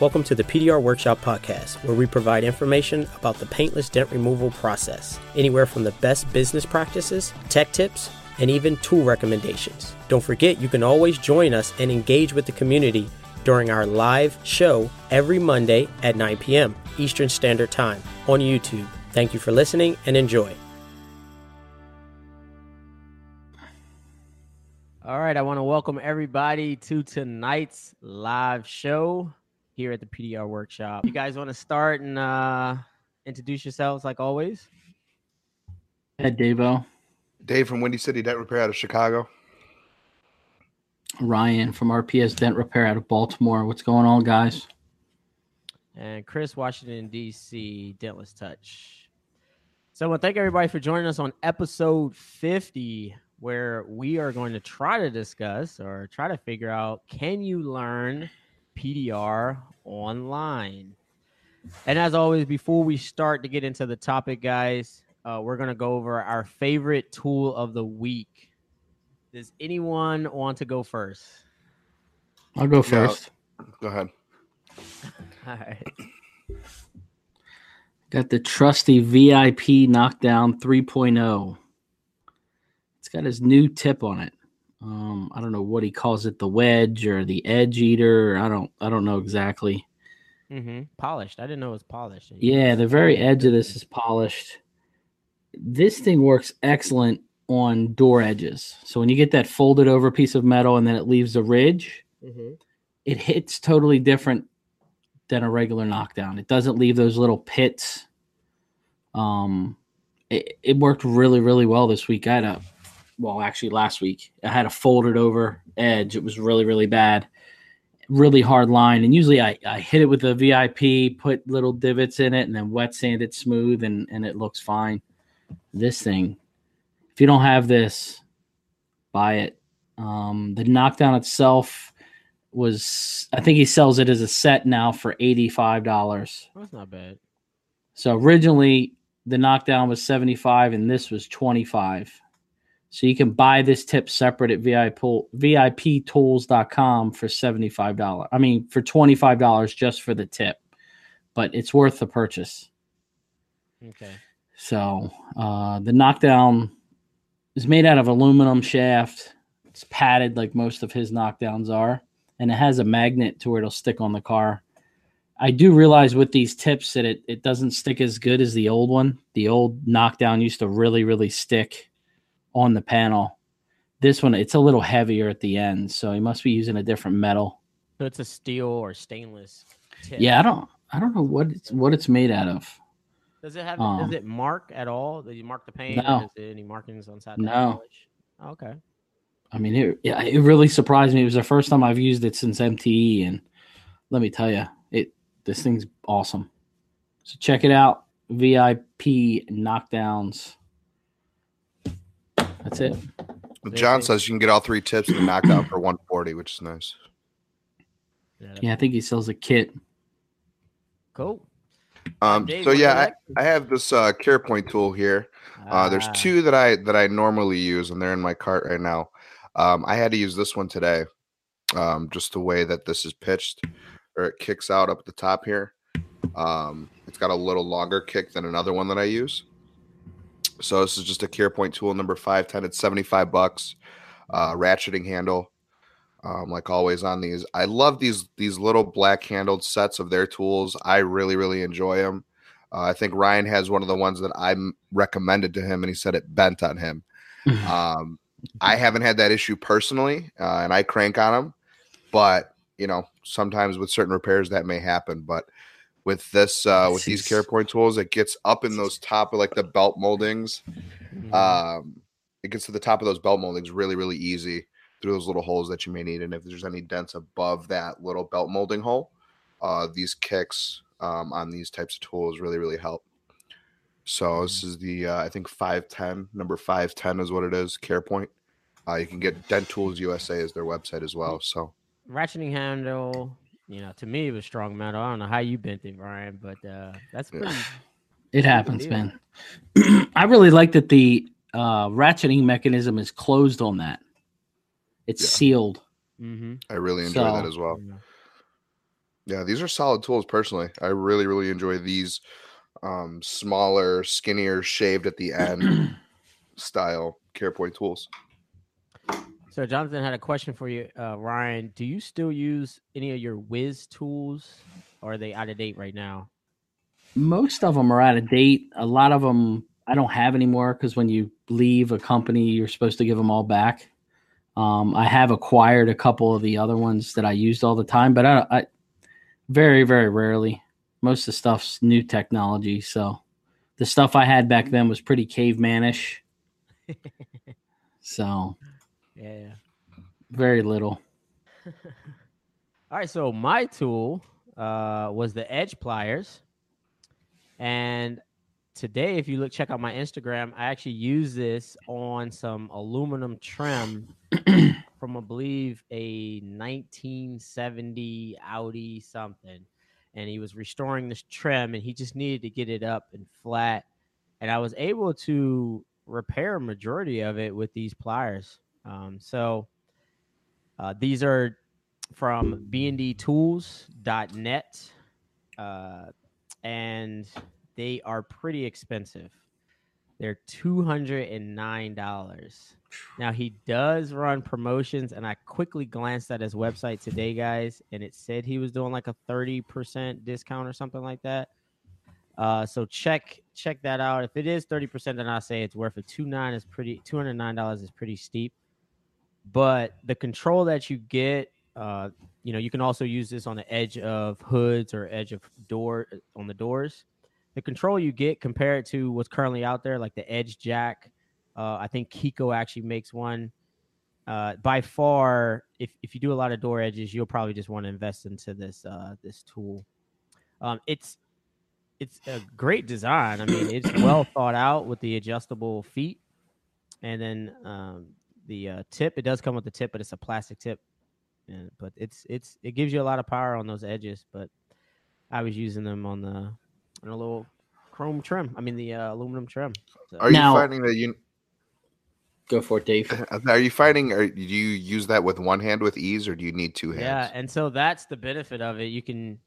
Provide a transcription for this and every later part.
Welcome to the PDR Workshop Podcast, where we provide information about the paintless dent removal process, anywhere from the best business practices, tech tips, and even tool recommendations. Don't forget, you can always join us and engage with the community during our live show every Monday at 9 p.m. Eastern Standard Time on YouTube. Thank you for listening and enjoy. All right, I want to welcome everybody to tonight's live show here at the PDR workshop. You guys want to start and uh, introduce yourselves like always? Ed Davo. Dave from Windy City Dent Repair out of Chicago. Ryan from RPS Dent Repair out of Baltimore. What's going on, guys? And Chris, Washington, D.C., Dentless Touch. So I want to thank everybody for joining us on episode 50, where we are going to try to discuss or try to figure out can you learn PDR online? And as always, before we start to get into the topic, guys, uh, we're going to go over our favorite tool of the week. Does anyone want to go first? I'll go first. Go ahead. All right. Got the trusty VIP knockdown 3.0. It's got his new tip on it. Um, I don't know what he calls it, the wedge or the edge eater. I don't I don't know exactly. Mm-hmm. Polished. I didn't know it was polished. Yeah, the very edge of this is polished. This thing works excellent on door edges. So when you get that folded over piece of metal and then it leaves a ridge, Mm-hmm. it hits totally different than a regular knockdown. It doesn't leave those little pits. Um, it, it worked really, really well this week. I had a, well, actually last week, I had a folded over edge. It was really, really bad, really hard line. And usually I, I hit it with a VIP, put little divots in it, and then wet sand it smooth, and, and it looks fine. This thing, if you don't have this, buy it. Um, the knockdown itself was I think he sells it as a set now for eighty-five dollars. That's not bad. So originally the knockdown was seventy-five and this was twenty-five. So you can buy this tip separate at VIP VIPtools.com for seventy-five dollars. I mean for twenty-five dollars just for the tip, but it's worth the purchase. Okay. So uh, the knockdown is made out of aluminum shaft. It's padded like most of his knockdowns are, and it has a magnet to where it'll stick on the car. I do realize with these tips that it, it doesn't stick as good as the old one. The old knockdown used to really, really stick on the panel. This one, it's a little heavier at the end, so he must be using a different metal. So it's a steel or stainless tip. Yeah, I don't I don't know what it's what it's made out of. Does it have? Um, does it mark at all? Does you mark the paint? No. Is there any markings on side? No. Oh, okay. I mean, it, yeah, it really surprised me. It was the first time I've used it since MTE, and let me tell you, it this thing's awesome. So check it out, VIP knockdowns. That's it. John says you can get all three tips and the knockdown for 140, which is nice. Yeah. Yeah, I think he sells a kit. Cool. Um, Dave, so what do you yeah, like? I, I have this uh, CarePoint tool here. Uh, there's Ah, two that I that I normally use, and they're in my cart right now. Um, I had to use this one today, um, just the way that this is pitched, or it kicks out up at the top here. Um, it's got a little longer kick than another one that I use. So this is just a CarePoint tool number five ten. It's seventy five bucks. Uh, ratcheting handle, um, like always on these. I love these these little black handled sets of their tools. I really really enjoy them. Uh, I think Ryan has one of the ones that I recommended to him, and he said it bent on him. Um, I haven't had that issue personally, uh, and I crank on them, but you know, sometimes with certain repairs that may happen. But with this, uh, with these Jeez. CarePoint tools, it gets up in those top of like the belt moldings. mhm. Um, it gets to the top of those belt moldings really, really easy through those little holes that you may need. And if there's any dents above that little belt molding hole, uh, these kicks um, on these types of tools really, really help. So this is the uh, I think 510 number 510 is what it is. CarePoint. Uh, you can get Dent Tools USA as their website as well. So ratcheting handle. You know, to me it was strong metal. I don't know how you bent it, Brian, but uh, that's pretty. It happens, deal. man. I really like that the uh, ratcheting mechanism is closed on that. It's Yeah. sealed. Mm-hmm. I really enjoy that as well. Yeah, these are solid tools. Personally, I really, really enjoy these um, smaller, skinnier, shaved at the end style CarePoint tools. So Jonathan had a question for you, uh, Ryan. Do you still use any of your Whiz tools, or are they out of date right now? Most of them are out of date. A lot of them I don't have anymore because when you leave a company, you're supposed to give them all back. Um, I have acquired a couple of the other ones that I used all the time, but I, I very, very rarely. Most of the stuff's new technology, so the stuff I had back then was pretty cavemanish. so, yeah, very little. All right, so my tool uh, was the edge pliers, and today, if you look, check out my Instagram, I actually use this on some aluminum trim from, I believe, a 1970 Audi something. And he was restoring this trim and he just needed to get it up and flat. And I was able to repair a majority of it with these pliers. Um, so uh, these are from bndtools.net. Uh, and they are pretty expensive. They're two hundred and nine dollars. Now he does run promotions, and I quickly glanced at his website today, guys, and it said he was doing like a thirty percent discount or something like that. Uh, so check check that out. If it is thirty percent, then I say it's worth it. Two nine is pretty. Two hundred nine dollars is pretty steep, but the control that you get, uh, you know, you can also use this on the edge of hoods or edge of door on the doors the control you get compared to what's currently out there, like the Edge Jack. Uh, I think KECO actually makes one. Uh, by far, if, if you do a lot of door edges, you'll probably just want to invest into this uh, this tool. Um, it's it's a great design. I mean, it's well thought out with the adjustable feet, and then um, the uh, tip. It does come with the tip, but it's a plastic tip. And, but it's it's it gives you a lot of power on those edges. But I was using them on the and a little chrome trim. I mean the uh, aluminum trim. So. Are now, you finding that you go for it, Dave? Are you finding? Or do you use that with one hand with ease, or do you need two hands? Yeah, and so that's the benefit of it. You can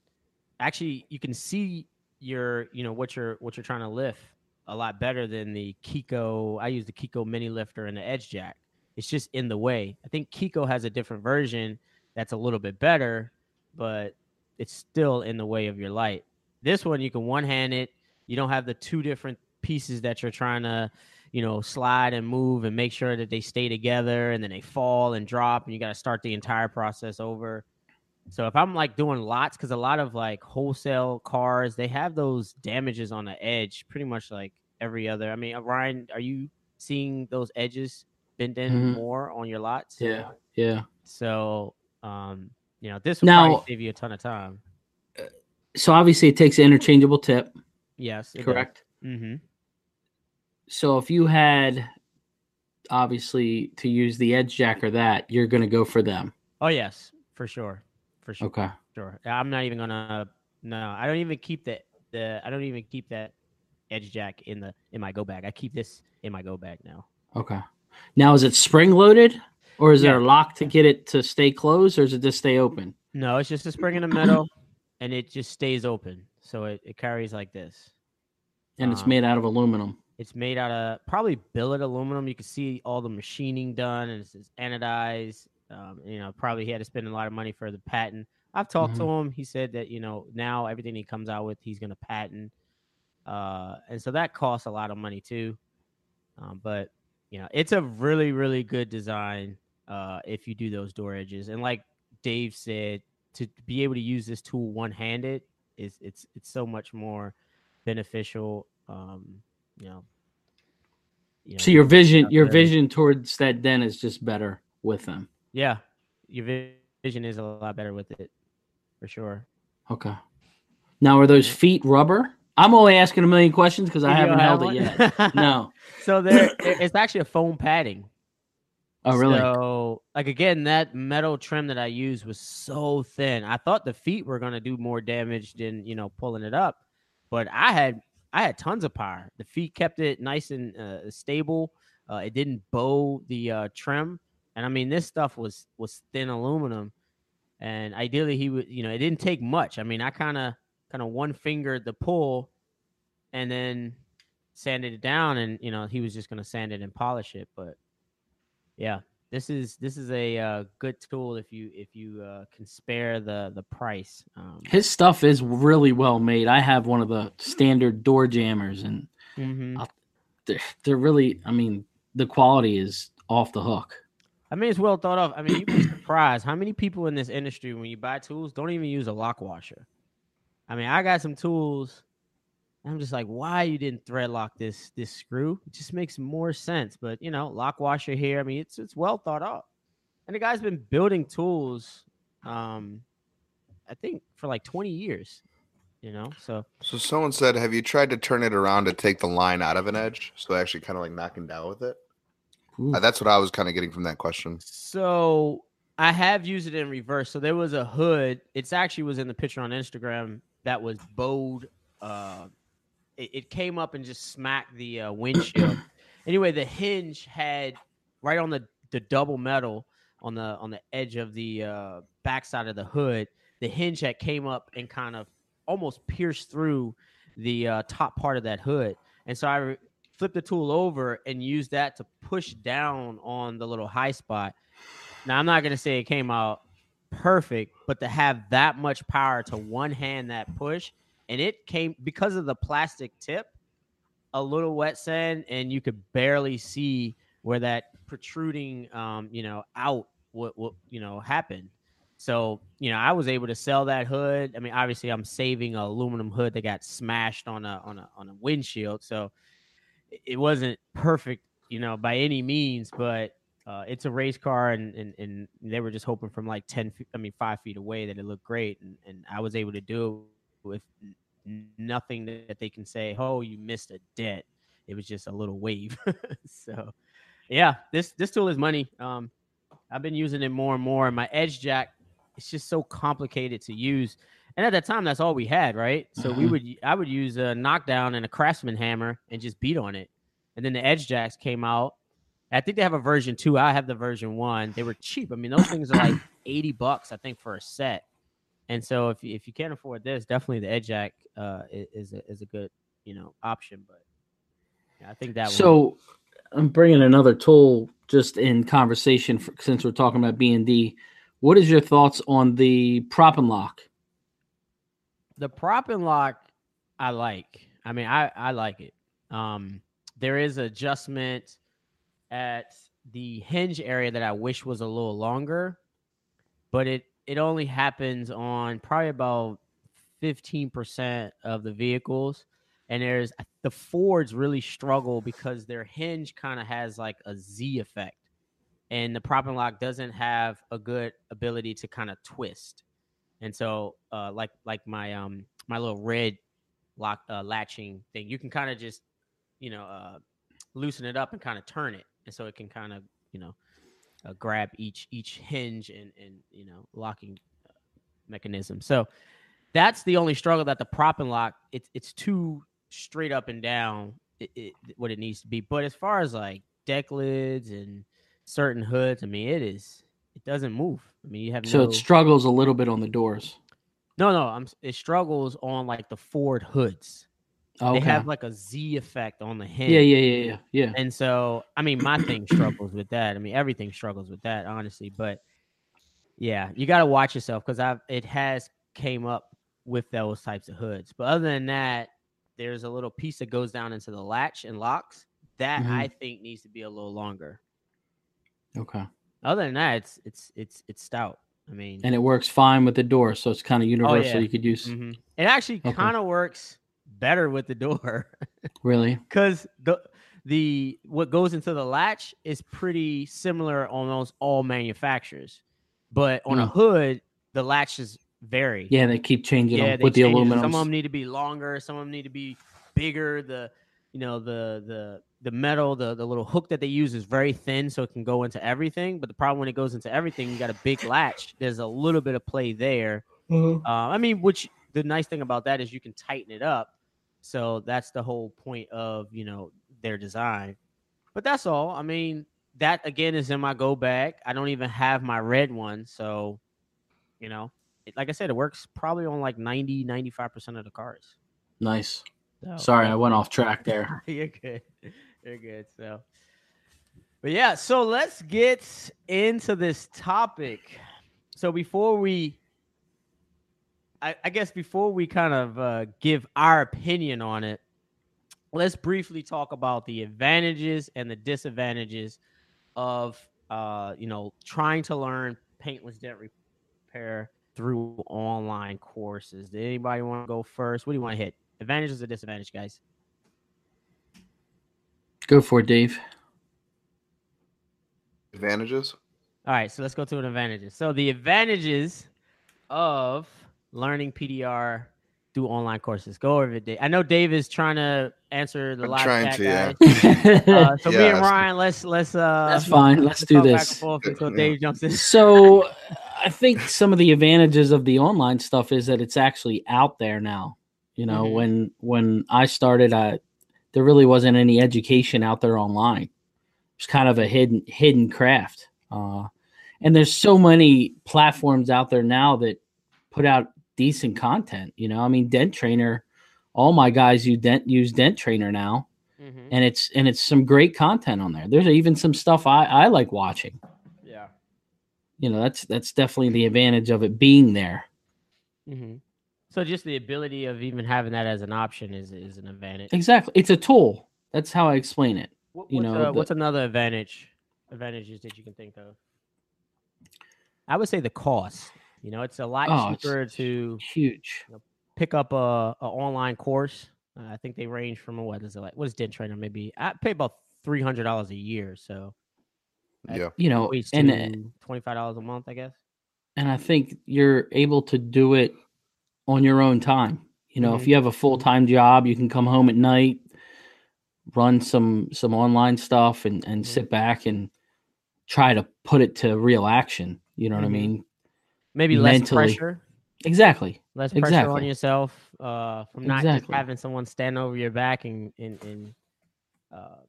actually you can see your you know what you're what you're trying to lift a lot better than the KECO. I use the KECO mini lifter and the Edge Jack. It's just in the way. I think KECO has a different version that's a little bit better, but it's still in the way of your light. This one you can one hand it. You don't have the two different pieces that you're trying to, you know, slide and move and make sure that they stay together and then they fall and drop and you got to start the entire process over. So if I'm like doing lots, because a lot of like wholesale cars, they have those damages on the edge, pretty much like every other. I mean, uh, Ryan, are you seeing those edges bend in mm-hmm. more on your lots? Yeah, yeah. So, um, you know, this will now, probably save you a ton of time so obviously it takes an interchangeable tip. Yes, correct. Mm-hmm. So if you had obviously to use the edge jack or that, you're going to go for them. Oh yes, for sure, for sure. Okay, sure. I'm not even gonna. No, I don't even keep the the. I don't even keep that edge jack in the in my go bag. I keep this in my go bag now. Okay. Now is it spring loaded, or is yeah. there a lock to get it to stay closed, or is it just stay open? No, it's just a spring in the middle and it just stays open. So it, it carries like this. And it's um, made out of aluminum. It's made out of probably billet aluminum. You can see all the machining done and it's, it's anodized. Um, you know, probably he had to spend a lot of money for the patent. I've talked mm-hmm. to him. He said that, you know, now everything he comes out with, he's going to patent. Uh, and so that costs a lot of money too. Um, but, you know, it's a really, really good design uh, if you do those door edges. And like Dave said, to be able to use this tool one handed is it's it's so much more beneficial. Um, you know, you know so your vision your vision towards that den is just better with them. Yeah, your vision is a lot better with it for sure. Okay. Now, are those feet rubber? I'm only asking a million questions because I haven't held one? it yet. no. So there, it's actually a foam padding. Oh, really? So, like again, that metal trim that I used was so thin. I thought the feet were going to do more damage than you know pulling it up, but I had I had tons of power. The feet kept it nice and uh, stable. Uh, it didn't bow the uh, trim, and I mean this stuff was was thin aluminum, And ideally, he would, you know, it didn't take much. I mean, I kind of, kind of one fingered the pull, and then sanded it down, and you know, he was just gonna sand it and polish it. But yeah, this is this is a uh, good tool if you if you uh, can spare the the price. Um, His stuff is really well made. I have one of the standard door jammers, and mhm. They're, they're really. I mean, the quality is off the hook. I mean, it's well thought of. I mean, you'd be surprised how many people in this industry, when you buy tools, don't even use a lock washer. I mean, I got some tools. I'm just like, why you didn't thread lock this this screw? It just makes more sense. But you know, lock washer here. I mean, it's it's well thought out. And the guy's been building tools, um, I think for like 20 years. You know, so So someone said, "Have you tried to turn it around to take the line out of an edge, so actually kind of like knocking down with it?" Uh, that's what I was kind of getting from that question. So I have used it in reverse. So there was a hood. It's actually was in the picture on Instagram that was bowed. Uh, it, it came up and just smacked the uh, windshield. anyway, the hinge had right on the the double metal on the on the edge of the uh, backside of the hood. The hinge had came up and kind of almost pierced through the uh, top part of that hood. And so I re- flipped the tool over and used that to push down on the little high spot. Now I'm not gonna say it came out perfect, but to have that much power to one hand that push, and it came because of the plastic tip, a little wet sand, and you could barely see where that protruding, um, you know, out what what you know happened. So you know, I was able to sell that hood. I mean, obviously, I'm saving a aluminum hood that got smashed on a on a on a windshield, so it- it wasn't perfect, you know, by any means, but uh, it's a race car, and, and and they were just hoping from like ten, feet, I mean, five feet away that it looked great, and and I was able to do it with nothing that they can say, oh, you missed a dent. It was just a little wave. so, yeah, this this tool is money. Um, I've been using it more and more. And my edge jack, it's just so complicated to use. And at that time, that's all we had, right? So we Mhm. would I would use a knockdown and a craftsman hammer and just beat on it. And then the edge jacks came out. I think they have a version two. I have the version one. They were cheap. I mean, those things are like 80 bucks, I think, for a set. And so if you, if you can't afford this, definitely the edge jack uh, is a, is a good you know option. But yeah, I think that one. So I'm bringing another tool just in conversation for, since we're talking about B and D. What is your thoughts on the prop and lock? the prop and lock I like. I mean, I I like it. Um, there is adjustment at the hinge area that I wish was a little longer, but it it only happens on probably about fifteen percent of the vehicles. And there's the Fords really struggle because their hinge kind of has like a Z effect, and the prop and lock doesn't have a good ability to kind of twist. And so, uh, like like my um my little red lock uh, latching thing, you can kind of just you know uh, loosen it up and kind of turn it, and so it can kind of you know uh, grab each each hinge and and you know locking uh, mechanism. So that's the only struggle that the prop and lock it's it's too straight up and down it, it, what it needs to be. But as far as like deck lids and certain hoods, I mean it is it doesn't move. I mean you have So no, it struggles a little bit on the doors. no, no. I'm. It struggles on like the Ford hoods. Okay. They have like a Z effect on the hinge. yeah, yeah, yeah, yeah, yeah. And so, I mean, my thing struggles with that. I mean, everything struggles with that, honestly. But yeah, you got to watch yourself because I've it has came up with those types of hoods. But other than that, there's a little piece that goes down into the latch and locks that Mhm. I think needs to be a little longer. Okay. Other than that, it's it's it's it's stout. I mean, And it works fine with the door, so it's kind of universal. Oh, yeah. You could use mhm. it actually Okay. kind of works better with the door. really. because the the what goes into the latch is pretty similar on almost all manufacturers, but on a Mm. hood the latches vary. Yeah, they keep changing yeah, them they with the aluminum. Some of them need to be longer. Some of them need to be bigger. The you know the the the metal the the little hook that they use is very thin, so it can go into everything. But the problem when it goes into everything, you got a big latch. There's a little bit of play there. Uh, I mean, which the nice thing about that is you can tighten it up. So that's the whole point of you know their design. But that's all. I mean, that again is in my go bag. I don't even have my red one, so you know, it, like I said, it works probably on like 90, 95% of the cars. Nice. So, Sorry, I went off track there. You're good. You're good. So, but yeah, so let's get into this topic. So before we, I, I guess before we kind of uh, give our opinion on it, let's briefly talk about the advantages and the disadvantages of, uh, you know, trying to learn paintless dent repair through online courses. Did anybody want to go first? What do you want to hit? Advantages or disadvantage, guys? Go for it, Dave. Advantages. All right, so let's go to an advantages. So the advantages of learning PDR through online courses. Go over it, Dave. I know Dave is trying to answer the I'm live trying chat, to, yeah. Uh, so me and Ryan, let's let's uh That's fine. Let's do talk back this. until Yeah. Dave jumps in. so I think some of the advantages of the online stuff is that it's actually out there now. You know, Mhm. when when I started, I there really wasn't any education out there online. It's kind of a hidden hidden craft. Uh, and there's so many platforms out there now that put out decent content. You know, I mean, Dent Trainer, all my guys use Dent use Dent Trainer now, Mhm. and it's and it's some great content on there. There's even some stuff I I like watching Yeah. you know that's that's definitely the advantage of it being there Mm-hmm. So just the ability of even having that as an option is is an advantage. exactly it's a tool that's how i explain it What, you what's, know, uh, the- what's another advantage advantages that you can think of? I would say the cost. You know, it's a lot Oh, it's- cheaper to huge pick up a, a online course. Uh, I think they range from what is it like? What is Dent Trainer? Maybe I pay about three hundred dollars a year, so Yeah. you know equates and twenty five dollars a month, I guess. and i think you're able to do it on your own time you know Mhm. if you have a full-time job you can come home at night run some some online stuff and and Mhm. sit back and try to put it to real action you know what Mhm. i mean Maybe less Mentally. pressure, exactly less pressure on yourself uh, from not just Exactly. having someone stand over your back and and, and uh,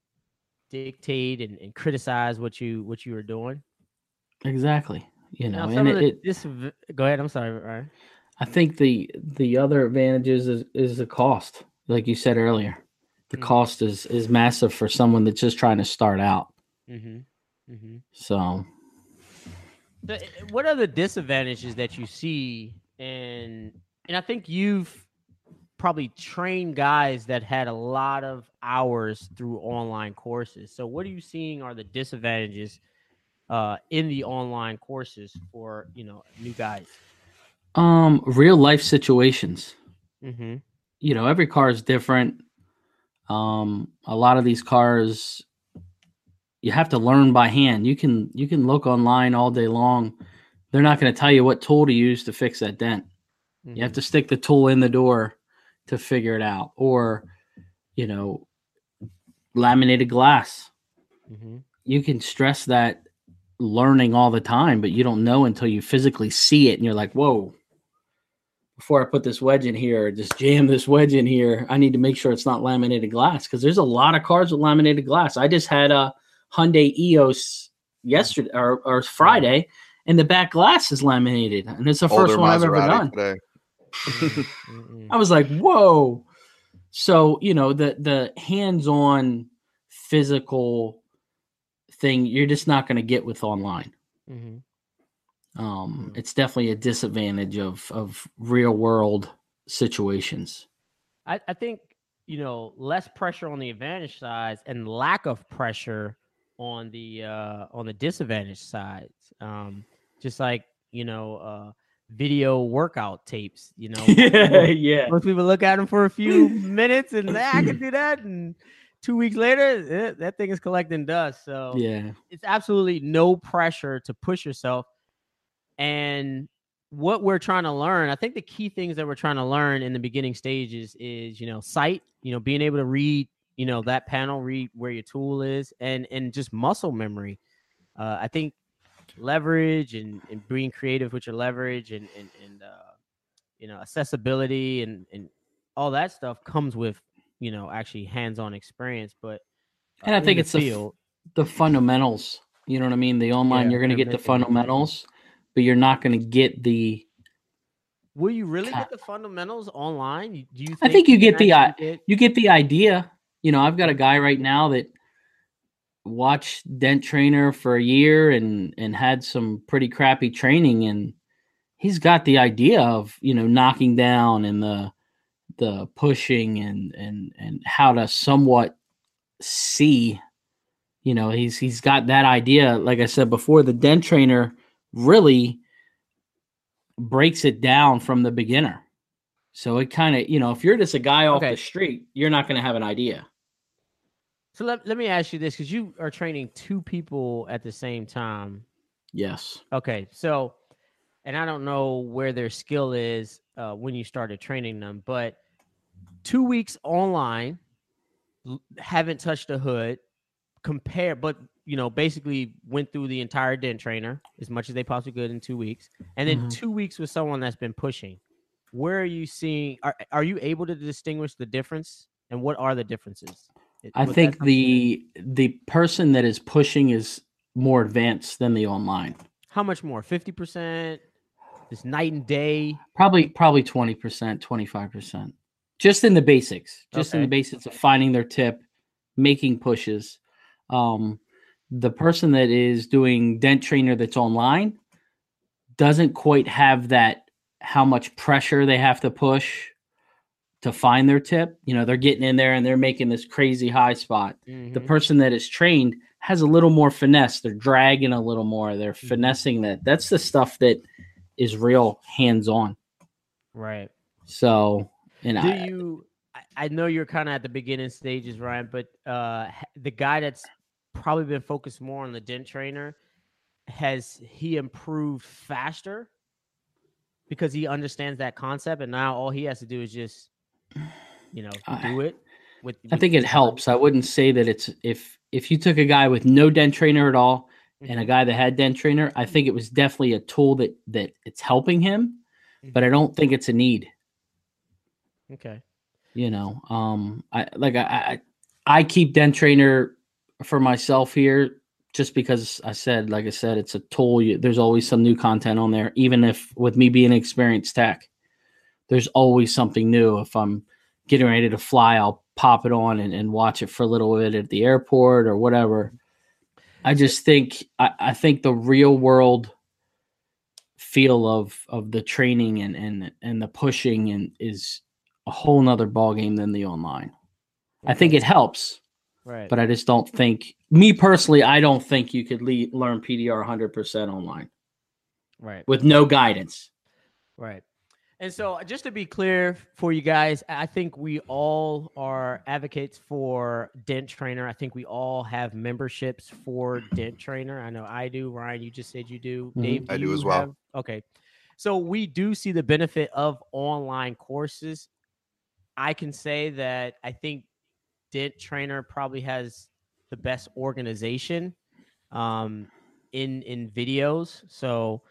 dictate and, and criticize what you what you were doing. exactly you know Now, and it, the it dis- go ahead. I'm sorry, Ryan. I think the the other advantages is is the cost, like you said earlier. The Mhm. cost is is massive for someone that's just trying to start out. Mm-hmm. Mm-hmm. So The, eh, what are the disadvantages that you see and and I think you've probably trained guys that had a lot of hours through online courses. So what are you seeing are the disadvantages uh in the online courses for, you know, new guys? um real life situations. Mm-hmm. You know, every car is different. Um a lot of these cars you have to learn by hand. You can you can look online all day long. They're not going to tell you what tool to use to fix that dent. You have to stick the tool in the door to figure it out. Or, you know, laminated glass. Mm-hmm. You can stress that learning all the time, but you don't know until you physically see it and you're like, whoa, before I put this wedge in here, or just jam this wedge in here, I need to make sure it's not laminated glass because there's a lot of cars with laminated glass. I just had a Hyundai EOS yesterday or, or Friday, and the back glass is laminated, and it's the first Older one I've ever done. today. Mm-hmm. I was like, whoa. So, you know, the the hands-on physical thing you're just not going to get with online. Mm-hmm. Um, Mm. it's definitely a disadvantage of of real world situations. I, I think you know less pressure on the advantage side and lack of pressure on the uh on the disadvantage side um just like you know uh video workout tapes you know people- yeah. most people look at them for a few minutes and "Ah, i can do that and two weeks later eh, that thing is collecting dust so Yeah. it's absolutely no pressure to push yourself. And what we're trying to learn, I think the key things that we're trying to learn in the beginning stages is, you know, sight, you know, being able to read, you know, that panel, read where your tool is, and and just muscle memory. Uh, I think leverage and, and being creative with your leverage and and, and uh, you know accessibility and and all that stuff comes with you know actually hands-on experience. But uh, And I think it's the field. The fundamentals, you know what I mean? The online Yeah, you're going to get the fundamentals, but you're not going to get the Will you really get the fundamentals online? Do you? Think I think you get the uh, get- you get the idea. You know, I've got a guy right now that watched Dent Trainer for a year and and had some pretty crappy training, and he's got the idea of you know knocking down and the the pushing and and and how to somewhat see. You know, he's he's got that idea. Like I said before, the Dent Trainer really breaks it down from the beginner. So it kind of, you know, if you're just a guy off Okay. the street, you're not going to have an idea. So let, let me ask you this because you are training two people at the same time. Yes. Okay, so, and I don't know where their skill is uh, when you started training them, but two weeks online, haven't touched a hood, compare, but you know, basically went through the entire dent trainer as much as they possibly could in two weeks, and then Mhm. two weeks with someone that's been pushing. Where are you seeing? Are are you able to distinguish the difference, and what are the differences? I think the the person that is pushing is more advanced than the online. how much more? Fifty percent. This night and day. Probably probably 20%, 25%. Just in the basics. Just in the Okay. basics of finding their tip, making pushes. Um the person that is doing dent trainer that's online doesn't quite have that how much pressure they have to push to find their tip. You know, they're getting in there and they're making this crazy high spot. The Mhm. person that is trained has a little more finesse. They're dragging a little more. They're Mhm. finessing that. That's the stuff that is real hands on. right. So, and Do I, you? I know you're kind of at the beginning stages, Ryan, but uh, the guy that's probably been focused more on the dent trainer has he improved faster because he understands that concept, and now all he has to do is just, you know, do it. With, I think it helps. I wouldn't say that it's if if you took a guy with no dent trainer at all body. and a Mhm. guy that had dent trainer, I think it was definitely a tool that that it's helping him, but I don't think it's a need. Okay. you know um i like i i, I keep dent trainer for myself here just because i said like i said it's a tool you, there's always some new content on there even if with me being an experienced tech there's always something new if i'm getting ready to fly i'll pop it on and, and watch it for a little bit at the airport or whatever i just think i, I think the real world feel of of the training and and and the pushing and is a whole nother ball game than the online. I think it helps, Right. but I just don't think me personally. I don't think you could le- learn PDR 100 percent online right. with no guidance. Right. And so, just to be clear for you guys, I think we all are advocates for Dent Trainer. I think we all have memberships for Dent Trainer. I know I do. Ryan, you just said you do. Mhm. Dave, I do you as well. have- Okay. So, we do see the benefit of online courses. I can say that I think Dent Trainer probably has the best organization um, in in videos. So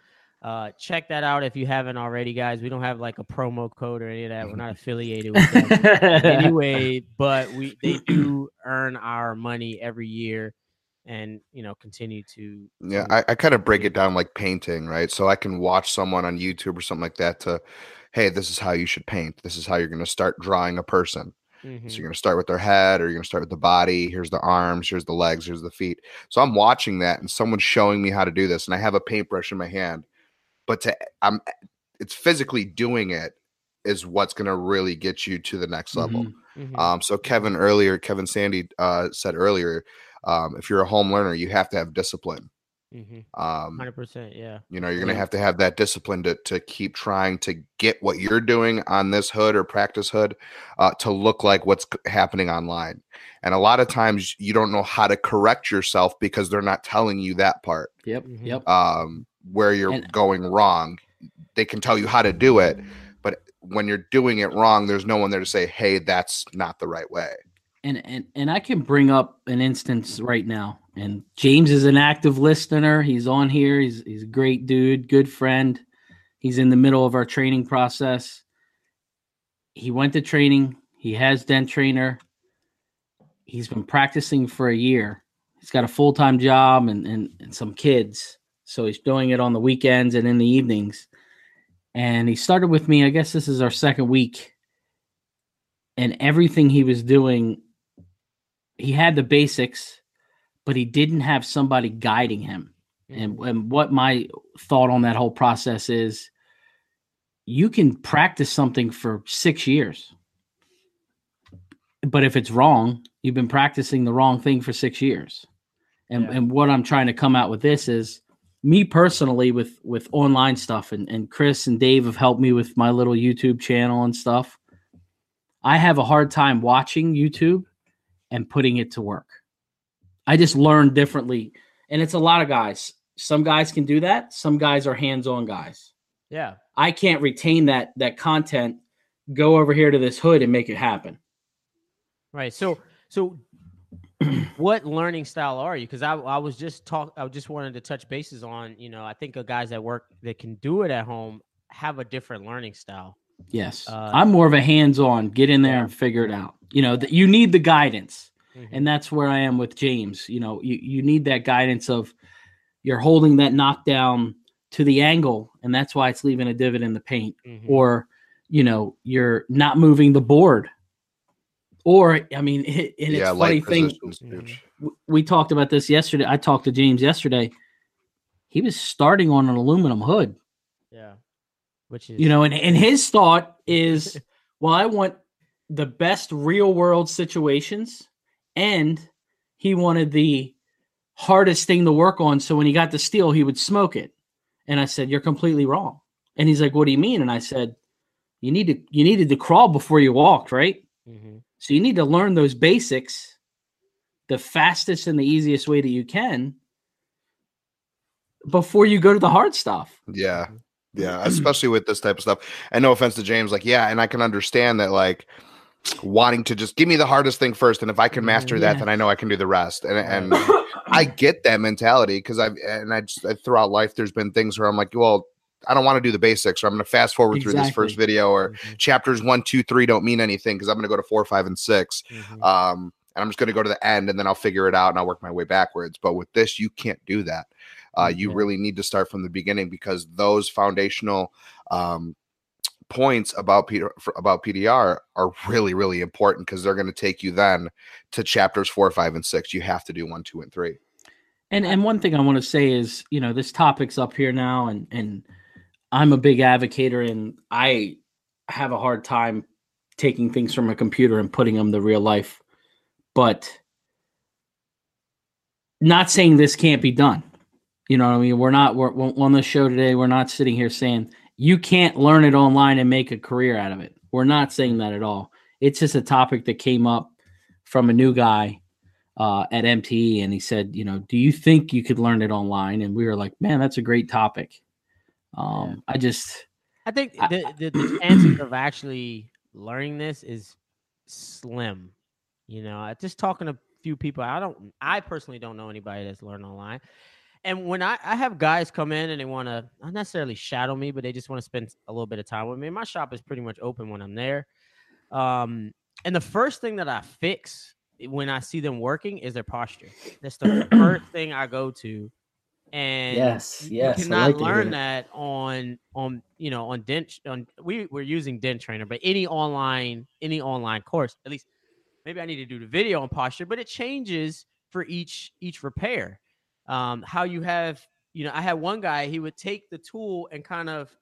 uh, check that out if you haven't already, guys. We don't have like a promo code or any of that. We're not affiliated with them anyway, but we they do earn our money every year, and you know continue to. Yeah, I, I kind of break it down like painting, right? So I can watch someone on YouTube or something like that to, hey, this is how you should paint. This is how you're going to start drawing a person. Mhm. So you're going to start with their head or you're going to start with the body. Here's the arms, here's the legs, here's the feet. So I'm watching that and someone's showing me how to do this and I have a paintbrush in my hand. But to I'm it's physically doing it is what's going to really get you to the next level. Mhm. Mhm. Um, so Kevin earlier, Kevin Sandy uh, said earlier, um, if you're a home learner, you have to have discipline. Mm-hmm. Um, 100%. Yeah. you know, you're gonna Yeah. have to have that discipline to to keep trying to get what you're doing on this hood or practice hood uh, to look like what's happening online. And a lot of times you don't know how to correct yourself because they're not telling you that part Yep. Mhm. Yep. um, where you're And- going wrong. They can tell you how to do it, but when you're doing it wrong, there's no one there to say, "Hey, that's not the right way." and and and I can bring up an instance right now. And James is an active listener. He's on here. He's he's a great dude, good friend. He's in the middle of our training process. He went to training. He has dent trainer. He's been practicing for a year. He's got a full time job and, and and some kids, so he's doing it on the weekends and in the evenings. and he started with me. I guess this is our second week, and everything he was doing, he had the basics, but he didn't have somebody guiding him. Hmm. And, and what my thought on that whole process is you can practice something for six years but if it's wrong you've been practicing the wrong thing for six years and, Yeah. and what i'm trying to come out with this is me personally with with online stuff and, and chris and dave have helped me with my little youtube channel and stuff i have a hard time watching youtube and putting it to work i just learn differently and it's a lot of guys some guys can do that some guys are hands-on guys yeah. I can't retain that that content. Go over here to this hood and make it happen. Right. So so what learning style are you? Because I, I was just talk I just wanted to touch bases on, you know, I think of guys that work that can do it at home have a different learning style. Yes, Uh, I'm more of a hands-on. Get in there and figure it out. You know, that you need the guidance, Mhm. and that's where I am with James. You know, you you need that guidance of you're holding that knockdown to the angle, and that's why it's leaving a divot in the paint. Mhm. or you know you're not moving the board or i mean it, and yeah, it's funny light thing mm-hmm. w- we talked about this yesterday i talked to james yesterday. He was starting on an aluminum hood. Yeah. Which is you know and, and his thought is well i want the best real world situations and he wanted the hardest thing to work on so when he got the steel he would smoke it. And i said you're completely wrong. And he's like what do you mean? And i said you need to you needed to crawl before you walked right. So you need to learn those basics the fastest and the easiest way that you can before you go to the hard stuff Yeah. Yeah. Especially with this type of stuff. And no offense to James, like, yeah, and I can understand that like wanting to just give me the hardest thing first. And if I can master that, then I know I can do the rest. And and I get that mentality because I've and I just I, throughout life there's been things where I'm like, well, I don't want to do the basics, or I'm gonna fast forward through this first video, or Mhm. chapters one, two, three don't mean anything because I'm gonna go to four, five, and six. Mhm. um and i'm just going to go to the end and then i'll figure it out and i'll work my way backwards but with this you can't do that uh, you Yeah. really need to start from the beginning because those foundational um, points about P- about pdr are really really important because they're going to take you then to chapters four five and six you have to do one two and three And and one thing I want to say is, you know, this topic's up here now, and and I'm a big advocator, and I have a hard time taking things from a computer and putting them to real life. But not saying this can't be done. You know what I mean? We're not we're on the show today. We're not sitting here saying you can't learn it online and make a career out of it. We're not saying that at all. It's just a topic that came up from a new guy uh, at MTE, and he said, you know, do you think you could learn it online? And we were like, man, that's a great topic. Um, I just, I think I- the, the, the chances of actually learning this is slim. You know, I just talking to a few people. I don't. I personally don't know anybody that's learned online. And when I, I have guys come in and they want to not necessarily shadow me, but they just want to spend a little bit of time with me. My shop is pretty much open when I'm there. Um, and the first thing that I fix when I see them working is their posture. That's the first thing I go to. And Yes, you yes, I cannot like learn that on on you know on dent on we we're using dent trainer, but any online any online course, at least maybe I need to do the video on posture, but it changes for each each repair. Um, how you have you know I had one guy he would take the tool and kind of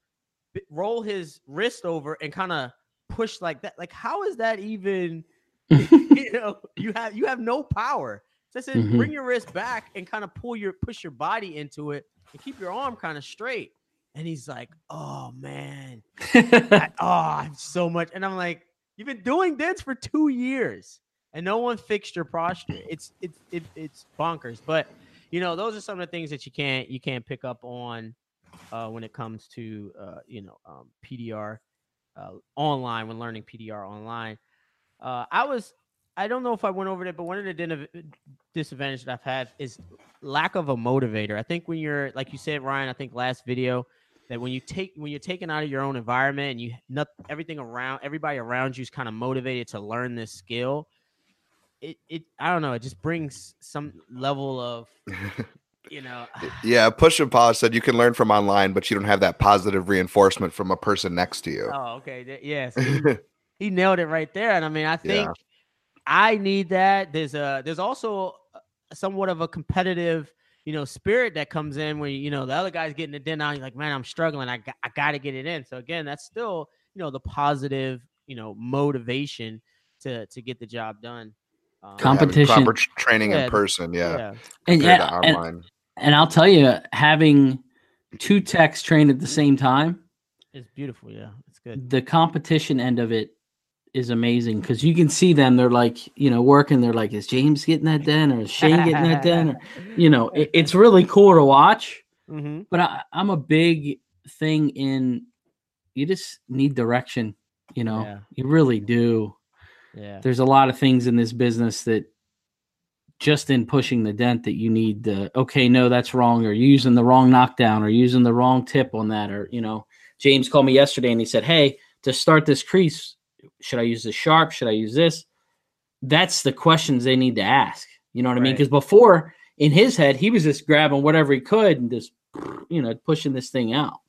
roll his wrist over and kind of push like that. Like how is that even? you know you have you have no power. So I said, Mhm. bring your wrist back and kind of pull your push your body into it and keep your arm kind of straight. And he's like, "Oh man, I, oh, I'm so much." And I'm like, "You've been doing this for two years, and no one fixed your posture. It's it's it, it's bonkers." But you know, those are some of the things that you can't you can't pick up on uh, when it comes to uh, you know um, PDR uh, online when learning PDR online. Uh, I was I don't know if I went over it, but one of the disadvantages that I've had is lack of a motivator. I think when you're like you said, Ryan, I think last video that when you take when you're taken out of your own environment and you not everything around everybody around you is kind of motivated to learn this skill. It it I don't know, it just brings some level of you know, Yeah, Push and pause said you can learn from online, but you don't have that positive reinforcement from a person next to you. oh, okay, yes, he, he nailed it right there. And I mean, I think I need that. There's a there's also somewhat of a competitive, you know, spirit that comes in when you know the other guy's getting it in. Now you're like, man, I'm struggling. I got, I got to get it in. So again, that's still you know the positive, you know, motivation to to get the job done. Um, Competition. proper training Yeah, in person. Yeah. yeah, And, yeah, to and, and I'll tell you, having two techs trained at the same time, it's beautiful. Yeah, it's good. the competition end of it is amazing because you can see them. They're like, you know, working. They're like, is James getting that done or is Shane getting that done? Or, you know, it, it's really cool to watch. hmm But I, I'm a big thing in you just need direction. You know, Yeah. you really do. Yeah. There's a lot of things in this business that just in pushing the dent that you need the okay, no, that's wrong, or using the wrong knockdown, or using the wrong tip on that, or you know, James called me yesterday and he said, Hey, to start this crease, should I use the sharp? Should I use this? That's the questions they need to ask. You know what I mean? Because before in his head, he was just grabbing whatever he could and just you know pushing this thing out.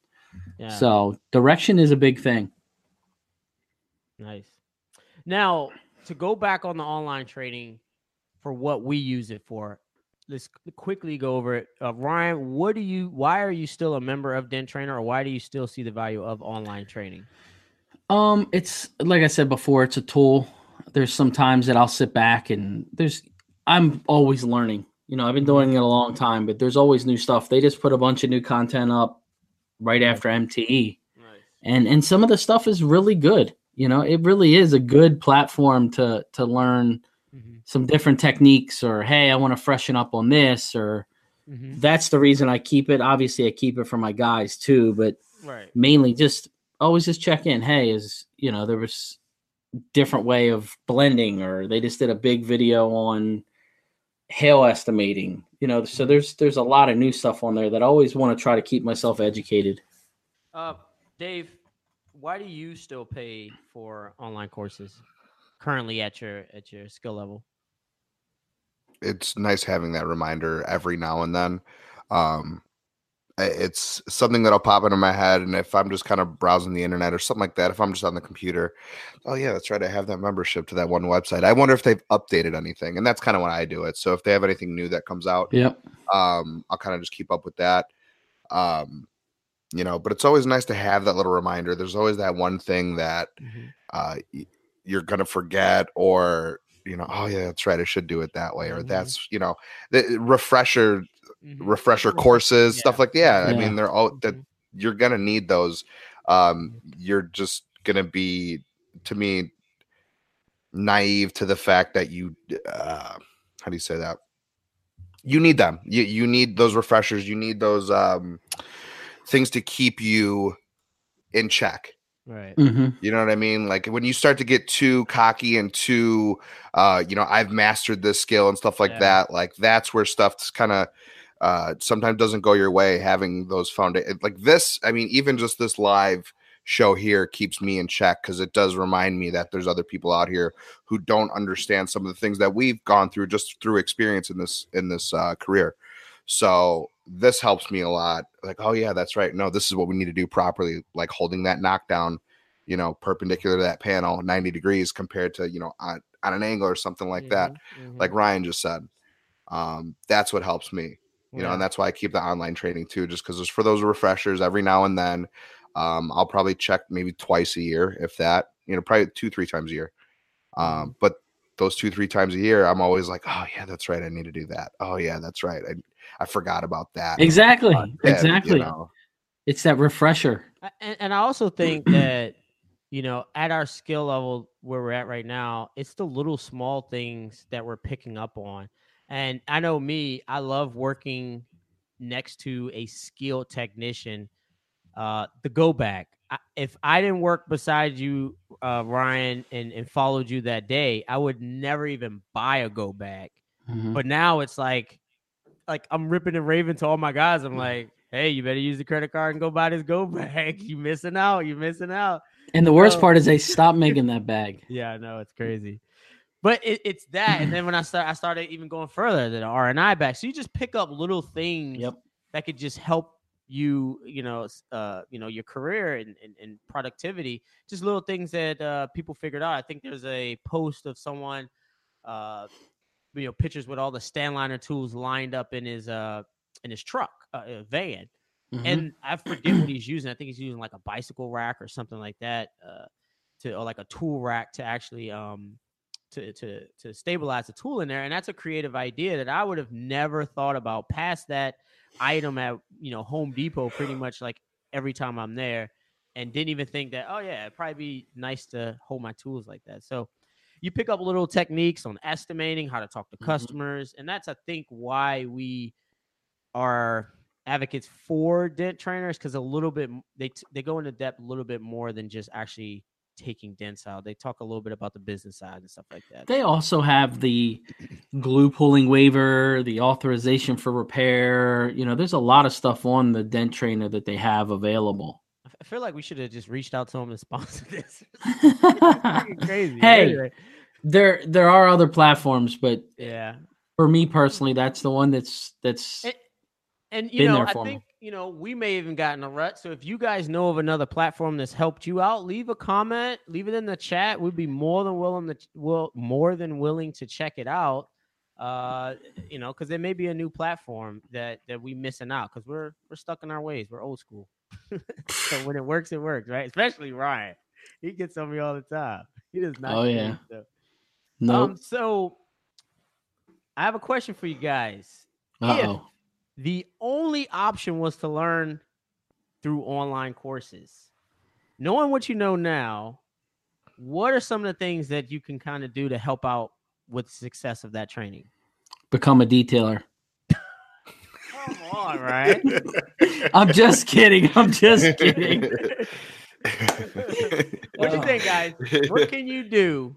Yeah. So direction is a big thing. Nice. Now, to go back on the online training for what we use it for, let's quickly go over it. Uh, Ryan, what do you? Why are you still a member of Dent Trainer, or why do you still see the value of online training? Um, it's like I said before, it's a tool. There's some times that I'll sit back and there's I'm always learning. You know, I've been doing it a long time, but there's always new stuff. They just put a bunch of new content up right after MTE. And and some of the stuff is really good. You know, it really is a good platform to to learn hmm some different techniques or hey, I want to freshen up on this or hmm that's the reason I keep it. Obviously, I keep it for my guys too, but Right. mainly just always just check in. Hey, is you know there was different way of blending, or they just did a big video on hail estimating. You know, so there's there's a lot of new stuff on there that I always want to try to keep myself educated. Uh, Dave, why do you still pay for online courses currently at your at your skill level? it's nice having that reminder every now and then. Um, i- it's something that'll pop into my head, and if I'm just kind of browsing the internet or something like that, if I'm just on the computer, oh yeah, that's right, I have that membership to that one website. I wonder if they've updated anything, and that's kind of when I do it. So if they have anything new that comes out, Yep. um, I'll kind of just keep up with that. Um, you know, but it's always nice to have that little reminder. There's always that one thing that uh, you're gonna forget, or you know, oh yeah, that's right, I should do it that way, or Mhm. that's you know, the refresher Mhm. refresher courses, yeah. stuff like yeah. I mean, they're all that Mhm. you're gonna need those. Um, you're just gonna be, to me, naive to the fact that you, uh, how do you say that? You need them. You you need those refreshers. You need those um, things to keep you in check. Right. hmm You know what I mean? Like when you start to get too cocky and too, uh, you know, I've mastered this skill and stuff like Yeah. that. Like that's where stuff's kind of uh, sometimes doesn't go your way. Having those foundation like this, I mean, even just this live show here keeps me in check because it does remind me that there's other people out here who don't understand some of the things that we've gone through just through experience in this in this uh, career. So this helps me a lot. Like, oh yeah, that's right. No, this is what we need to do properly. Like holding that knockdown, you know, perpendicular to that panel, 90 degrees compared to, you know, on, on an angle or something like that. Mhm, Like Ryan just said. Um, that's what helps me. You know, and that's why I keep the online training too, just because it's for those refreshers every now and then. Um, I'll probably check maybe twice a year, if that, you know, probably two, three times a year. Um, but those two, three times a year, I'm always like, oh yeah, that's right. I need to do that. Oh yeah, that's right. I, I forgot about that. Exactly. Uh, yeah, exactly. You know, It's that refresher. And, and I also think that you know at our skill level where we're at right now, it's the little small things that we're picking up on. And I know me, I love working next to a skilled technician. Uh, the go bag. I, if I didn't work beside you, uh, Ryan, and, and followed you that day, I would never even buy a go bag. Mhm. But now it's like, like I'm ripping and raving to all my guys. I'm like, hey, you better use the credit card and go buy this go bag. You missing out. You missing out. And the worst part is they stopped making that bag. Yeah, I know it's crazy. But it, it's that, and then when I start, I started even going further than R and I back. So you just pick up little things Yep. that could just help you, you know, uh, you know, your career and, and, and productivity. Just little things that uh, people figured out. I think there's a post of someone, uh, you know, pictures with all the Stanliner tools lined up in his uh in his truck, uh, van, Mhm. and I forget what he's using. I think he's using like a bicycle rack or something like that, uh, to or like a tool rack to actually um to to to stabilize the tool in there. And that's a creative idea that I would have never thought about past that item at you know Home Depot pretty much like every time I'm there, and didn't even think that oh yeah it'd probably be nice to hold my tools like that. So you pick up little techniques on estimating how to talk to Mhm. customers, and that's I think why we are advocates for dent trainers because a little bit they they go into depth a little bit more than just actually taking dents out. They talk a little bit about the business side and stuff like that. They also have the glue pulling waiver, the authorization for repair. You know, there's a lot of stuff on the dent trainer that they have available. I feel like we should have just reached out to them and sponsored this. Crazy. Hey. Anyway, there there are other platforms, but yeah. for me personally, that's the one that's that's And, and you Been know, there I for me. You know we may even got in a rut. So if you guys know of another platform that's helped you out, leave a comment, leave it in the chat. We'd be more than willing to will more than willing to check it out. Uh, you know, because there may be a new platform that that we missing out because we're we're stuck in our ways. We're old school. so when it works, it works, right? Especially Ryan. He gets on me all the time. He does not. Oh, yeah. stuff. no. Um, so I have a question for you guys oh. The only option was to learn through online courses. Knowing what you know now, what are some of the things that you can kind of do to help out with the success of that training? Become a detailer. Come on, right? I'm just kidding. I'm just kidding. what do you think, guys? What can you do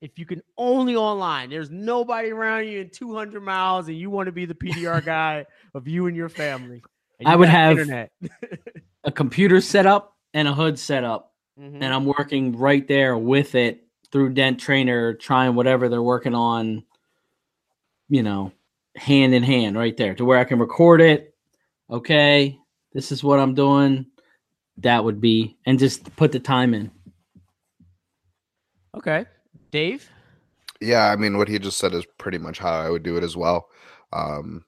if you can only online? There's nobody around you in 200 miles, and you want to be the PDR guy of you and your family. and I would have- internet. A computer set up and a hood setup, Mhm. and I'm working right there with it through Dent Trainer, trying whatever they're working on. You know, hand in hand, right there, to where I can record it. Okay, this is what I'm doing. That would be, and just put the time in. Okay, Dave. Yeah, I mean, what he just said is pretty much how I would do it as well. Um,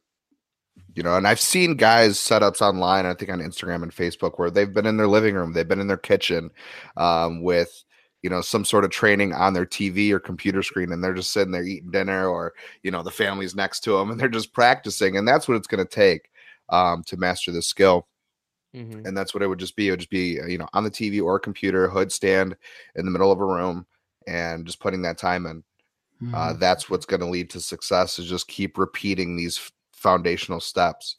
you know, and I've seen guys setups online, I think on Instagram and Facebook, where they've been in their living room, they've been in their kitchen um, with, you know, some sort of training on their TV or computer screen, and they're just sitting there eating dinner, or, you know, the family's next to them and they're just practicing. And that's what it's going to take um, to master this skill Mm-hmm. and that's what it would just be. It would just be uh, you know on the TV or computer, hood stand in the middle of a room, and just putting that time in. Mm-hmm. Uh, that's what's going to lead to success. Is just keep repeating these f- foundational steps.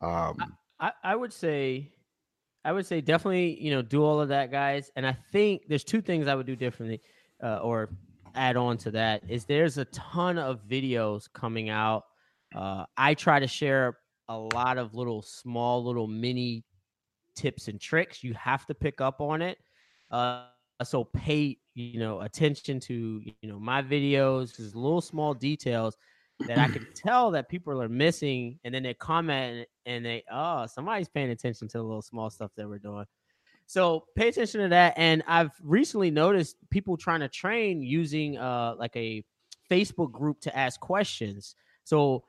Um, I, I would say, I would say definitely, you know, do all of that, guys. And I think there's two things I would do differently, uh, or add on to that. Is there's a ton of videos coming out. Uh, I try to share a lot of little small, little mini tips and tricks. You have to pick up on it. Uh, so pay, you know, attention to you know my videos. There's little small details that I can tell that people are missing, and then they comment and they, oh, somebody's paying attention to the little small stuff that we're doing. So pay attention to that. And I've recently noticed people trying to train using uh like a Facebook group to ask questions. So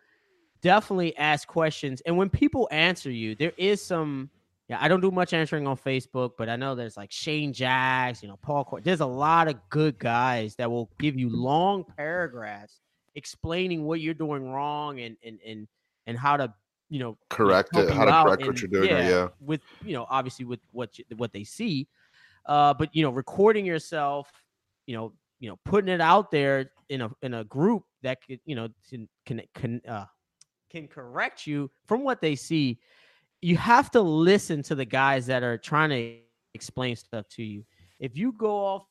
definitely ask questions. And when people answer you, there is some. Yeah, I don't do much answering on Facebook, but I know there's like Shane Jacks, you know, Paul. Cor- there's a lot of good guys that will give you long paragraphs explaining what you're doing wrong and and and and how to you know correct it. How to correct what you're doing. Yeah. yeah. with you know obviously with what you, what they see uh but you know recording yourself you know you know putting it out there in a in a group that could you know can can can uh can correct you from what they see you have to listen to the guys that are trying to explain stuff to you if you go off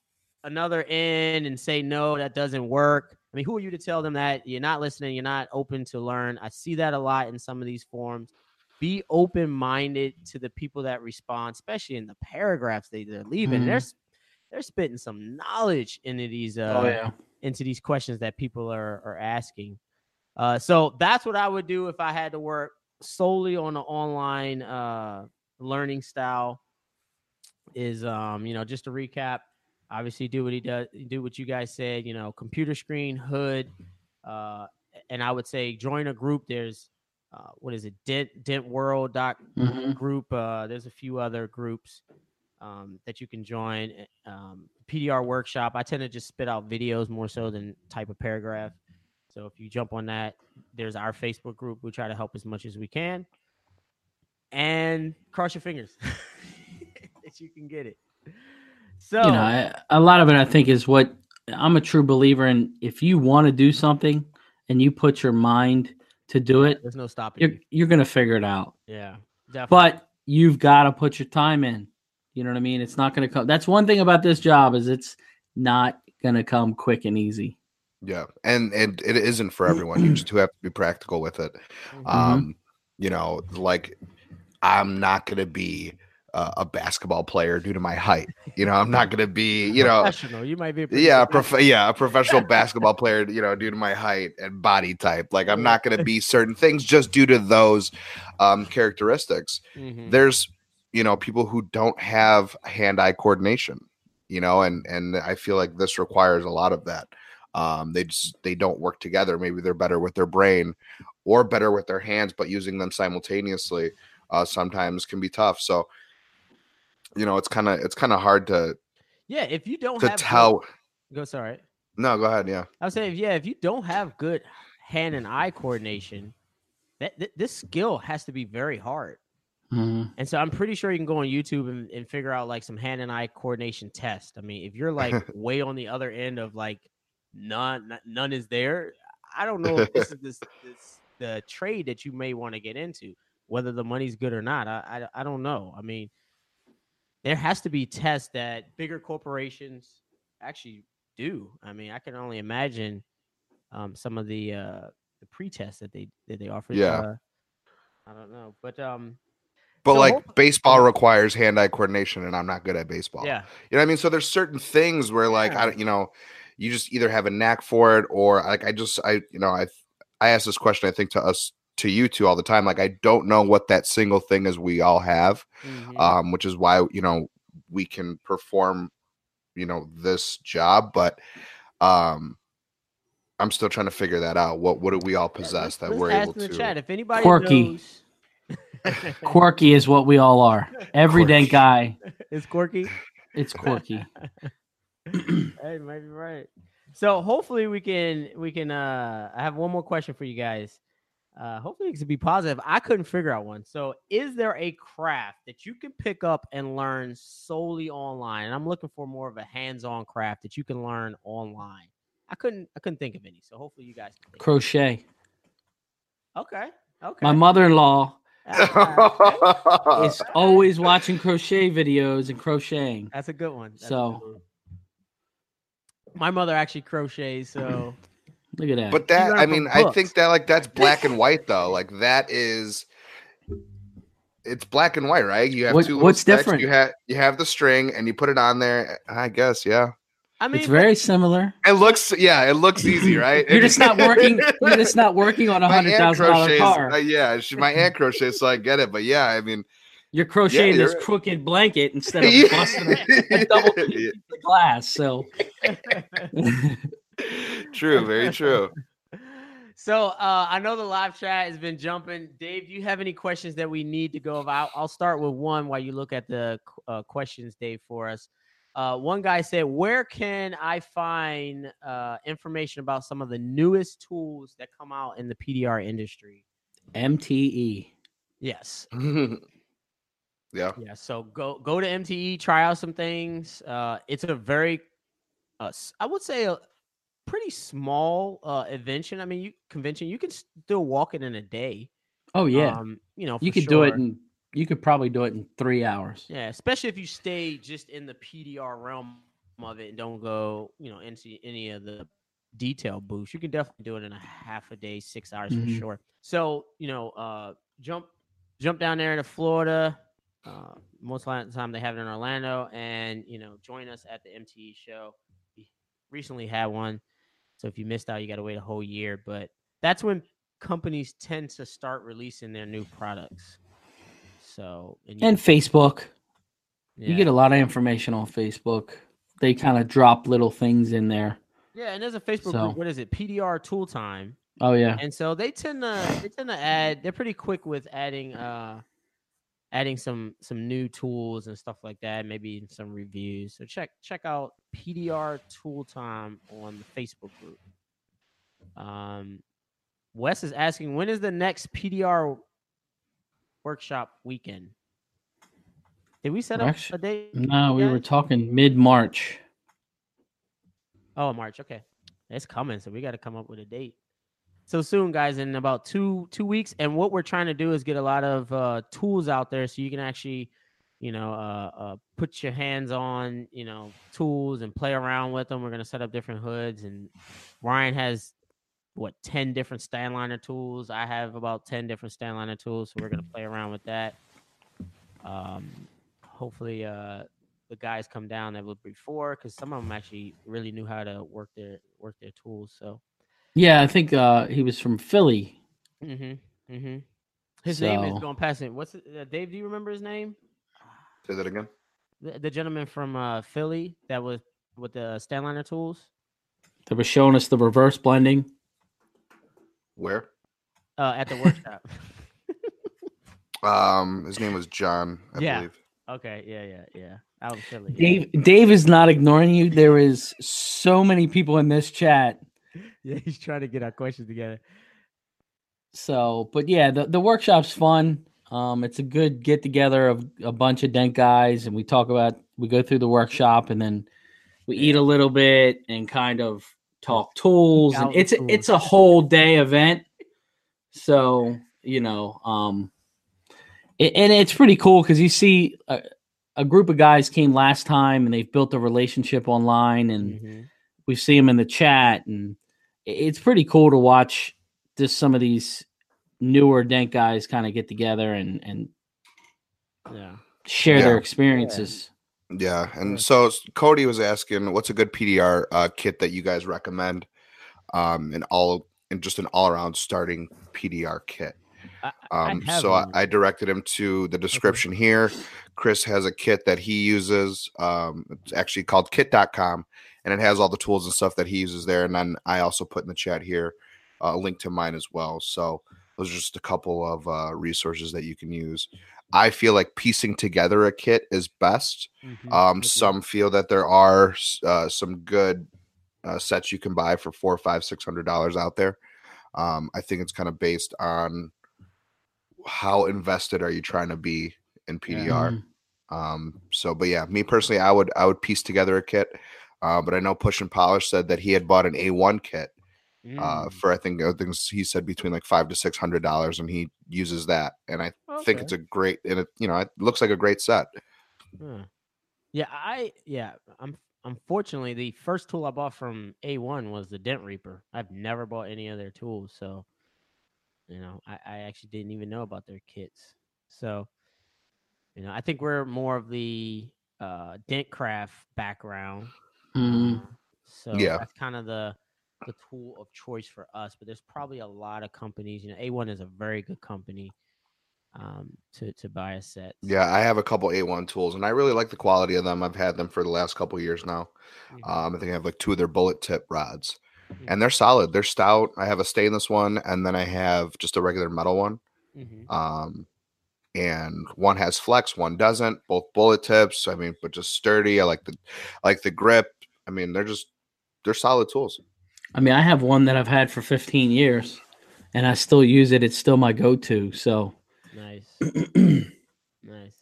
another end and say no that doesn't work i mean who are you to tell them that you're not listening you're not open to learn i see that a lot in some of these forums be open minded to the people that respond, especially in the paragraphs they, they're leaving. Mhm. They're they're spitting some knowledge into these uh oh yeah. into these questions that people are are asking. Uh, so that's what I would do if I had to work solely on an online uh, learning style. Is um, you know, just to recap, obviously do what he does, do what you guys said. You know, computer screen, hood, uh, and I would say join a group. There's uh, what is it, Dent Dent World doc Mhm. group. Uh, there's a few other groups um, that you can join. Uh, Um, PDR workshop. I tend to just spit out videos more so than type a paragraph. So if you jump on that, there's our Facebook group. We try to help as much as we can. And cross your fingers that you can get it. So you know, I, a lot of it I think is what I'm a true believer in. If you want to do something and you put your mind to do it, there's no stopping you're you. you're gonna figure it out. Yeah, definitely. But you've got to put your time in. You know what I mean? It's not gonna come. That's one thing about this job is it's not gonna come quick and easy. Yeah, and and it isn't for everyone. You just have to be practical with it. Mhm. Um, you know, like I'm not gonna be uh, a basketball player due to my height. You know, I'm not gonna be. You know, professional. You might be. Yeah, prof- yeah, a professional basketball player. You know, due to my height and body type. Like I'm not gonna be certain things just due to those um, characteristics. Mhm. there's you know people who don't have hand-eye coordination you know and and i feel like this requires a lot of that um they just they don't work together maybe they're better with their brain or better with their hands but using them simultaneously uh sometimes can be tough so you know it's kind of it's kind of hard to Yeah, if you don't to have good- tell go sorry. no go ahead yeah I was saying, yeah, if you don't have good hand and eye coordination, that th- this skill has to be very hard. Mhm. And so I'm pretty sure you can go on YouTube and, and figure out like some hand and eye coordination test. I mean, if you're like way on the other end of like none, none is there. I don't know if this is this, this the trade that you may want to get into, whether the money's good or not. I, I I don't know. I mean, there has to be tests that bigger corporations actually do. I mean, I can only imagine um, some of the uh, the pre-tests that they that they offer. Yeah. Uh, I don't know, but um, but So like baseball requires hand-eye coordination and i'm not good at baseball yeah, You know what I mean? So there's certain things where like I Yeah. don't, you know, you just either have a knack for it or like I just I you know I I ask this question I think to us to you two all the time. Like I don't know what that single thing is we all have, Mhm. um, which is why you know we can perform, you know, this job, but um. I'm still trying to figure that out. What what do we all Yeah, possess let's- that let's we're ask able in the to? chat if anybody Quirky. knows. Quirky is what we all are. Everyday Quirky. guy. It's quirky. It's quirky. hey, might be right. So hopefully we can we can uh I have one more question for you guys. Uh hopefully it can be positive. I couldn't figure out one. So is there a craft that you can pick up and learn solely online? And I'm looking for more of a hands-on craft that you can learn online. I couldn't I couldn't think of any. So hopefully you guys can. Crochet. Okay. Okay. My mother-in-law is always watching crochet videos and crocheting. That's a good one. That's So- good one. My mother actually crochets, so Look at that. But that I from mean, I think that like that's black and white though. Like that is it's black and white, right? You have What- two what's sticks, different? You have you have the string and you put it on there. I guess, yeah. I mean, it's very similar. It looks yeah, it looks easy, right? You're just not working. You're just not working on a My hundred aunt thousand dollar crochets. car. uh, yeah, she, my aunt crochets, so I get it. But yeah, I mean, You're crocheting you're this right. crooked blanket instead of busting a, a double Yeah, piece of glass. So true, very true. So uh, I know the live chat has been jumping. Dave, do you have any questions that we need to go about? I'll start with one while you look at the uh, questions, Dave, for us. Uh, one guy said, "Where can I find uh, information about some of the newest tools that come out in the PDR industry?" MTE. Yes, yeah, yeah. So go go to MTE, try out some things. Uh, it's a very, uh, s- I would say, a pretty small uh, invention. I mean, you convention. You can still walk it in a day. Oh yeah, Um, you know, you for could do it in. You could probably do it in three hours. yeah, especially if you stay just in the PDR realm of it and don't go, you know, into any of the detail booths. You can definitely do it in a half a day, six hours Mhm. for sure. So, you know, uh, jump jump down there to Florida. Uh, most of the time they have it in Orlando, and you know, join us at the MTE show. We recently had one, So if you missed out, you got to wait a whole year. But that's when companies tend to start releasing their new products. So and, And Facebook. yeah. You get a lot of information on Facebook. They kind of drop little things in there. yeah, and there's a Facebook So- group. What is it? PDR Tool Time. Oh yeah. and so they tend to they tend to add they're pretty quick with adding uh adding some some new tools and stuff like that maybe some reviews so check check out pdr tool time on the facebook group um wes is asking when is the next pdr workshop weekend did we set up Actu- a date No, we were talking mid March. Oh, March. Okay, it's coming, so we got to come up with a date. So soon, guys, in about two two weeks. And what we're trying to do is get a lot of uh, tools out there, so you can actually, you know, uh, uh, put your hands on, you know, tools and play around with them. We're gonna set up different hoods, and Ryan has what ten different Stanliner tools. I have about ten different Stanliner tools, so we're gonna play around with that. Um, hopefully, uh, the guys come down that were before because some of them actually really knew how to work their work their tools. So, Yeah, I think uh, he was from Philly. mm-hmm, mm-hmm. His name is going past it. What's it, uh, Dave? Do you remember his name? Say that again. The, the gentleman from uh, Philly that was with the Stanliner tools They were showing us the reverse blending. Where? uh, at the workshop. Um, his name was John, I Yeah. believe. okay, yeah, yeah, yeah. Out in Philly. yeah. Dave Dave is not ignoring you. There is so many people in this chat. Yeah, he's trying to get our questions together. So, but yeah, the, the workshop's fun. Um, it's a good get together of a bunch of dent guys, and we talk about we go through the workshop, and then we eat a little bit and kind of talk tools, and it's a, it's a whole day event. So you know, um, it, and it's pretty cool because you see a, a group of guys came last time, and they've built a relationship online, and Mhm. We see them in the chat and it's pretty cool to watch just some of these newer dent guys kind of get together and and Yeah. share their experiences Yeah, and so Cody was asking, what's a good PDR uh, kit that you guys recommend? Um, and all and just an all around starting PDR kit. I, I Um, so I. I directed him to the description here. Chris has a kit that he uses. Um, it's actually called kit.com and it has all the tools and stuff that he uses there. And then I also put in the chat here uh, a link to mine as well. So those are just a couple of uh, resources that you can use. I feel like piecing together a kit is best. Mhm. Um, some feel that there are uh, some good uh, sets you can buy for four, five, six hundred dollars out there. Um, I think it's kind of based on how invested are you trying to be in PDR. Mhm. Um, so, but yeah, me personally, I would I would piece together a kit. Uh, but I know Push and Polish said that he had bought an A1 kit uh, Mm, for I think I think he said between like five to six hundred dollars, and he uses that. And I think it's a great and it you know it looks like a great set. Huh. Yeah, I yeah, I'm unfortunately the first tool I bought from A1 was the Dent Reaper. I've never bought any other tools, so you know, I, I actually didn't even know about their kits. So, you know, I think we're more of the uh Dentcraft background. Mhm. uh, So Yeah. that's kind of the the tool of choice for us. But there's probably a lot of companies. You know, A1 is a very good company um to to buy a set. Yeah, I have a couple A1 tools, and I really like the quality of them. I've had them for the last couple years now. Mhm. Um, I think I have like two of their bullet tip rods, Mhm. and they're solid. They're stout. I have a stainless one, and then I have just a regular metal one. Mhm. Um, and one has flex, one doesn't. Both bullet tips. I mean, but just sturdy. I like the, I like the grip. I mean, they're just they're solid tools. i mean i have one that i've had for 15 years and i still use it it's still my go-to so Nice. nice.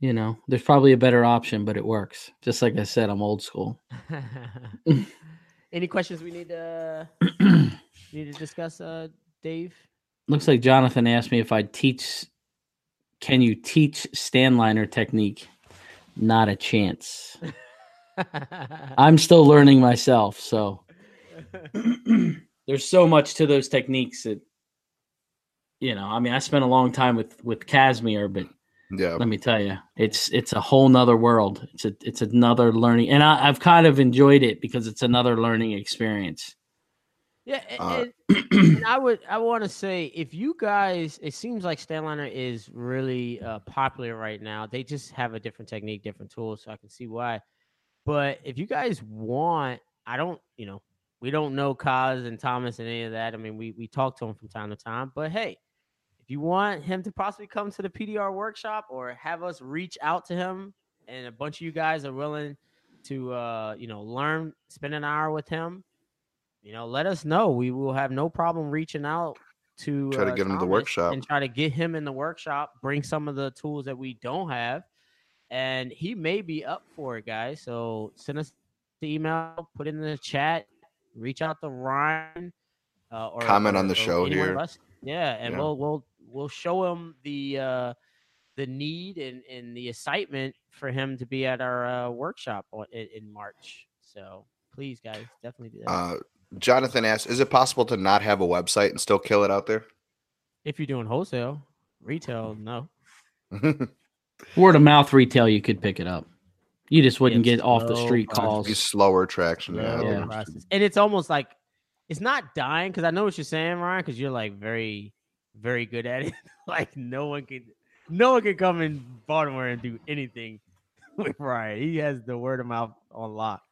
you know there's probably a better option but it works just like i said i'm old school Any questions we need to need to discuss, uh, Dave? looks like jonathan asked me if i'd teach can you teach Stanliner technique not a chance i'm still learning myself so there's so much to those techniques that you know i mean i spent a long time with with casimir but Yeah, let me tell you it's it's a whole nother world it's a it's another learning and I, i've kind of enjoyed it because it's another learning experience Yeah, a- Uh, and, and I would I want to say if you guys, it seems like Stanliner is really uh, popular right now. They just have a different technique, different tools, so I can see why. But if you guys want, I don't, you know, we don't know Kaz and Thomas and any of that. I mean, we we talk to him from time to time, but hey, if you want him to possibly come to the PDR workshop or have us reach out to him, and a bunch of you guys are willing to, uh, you know, learn, spend an hour with him you know, let us know. We will have no problem reaching out to Try to uh, get him to the workshop. and try to get him in the workshop. Bring some of the tools that we don't have, and he may be up for it, guys. So send us the email, put it in the chat, reach out to Ryan, uh, or Comment or- on the show any one of here. Yeah, and Yeah. we'll we'll we'll show him the uh, the need and, and the excitement for him to be at our uh, workshop on, in, in March. So please, guys, definitely do that. Uh, Jonathan asks, "Is it possible to not have a website and still kill it out there?" If you're doing wholesale, retail, no. Word of mouth retail, you could pick it up. You just wouldn't It's get off the street calls. Be slower traction. Yeah. Yeah. And it's almost like it's not dying because I know what you're saying, Ryan, because you're like very, very good at it. like no one can, no one can come in Baltimore and do anything with Ryan. He has the word of mouth on lock.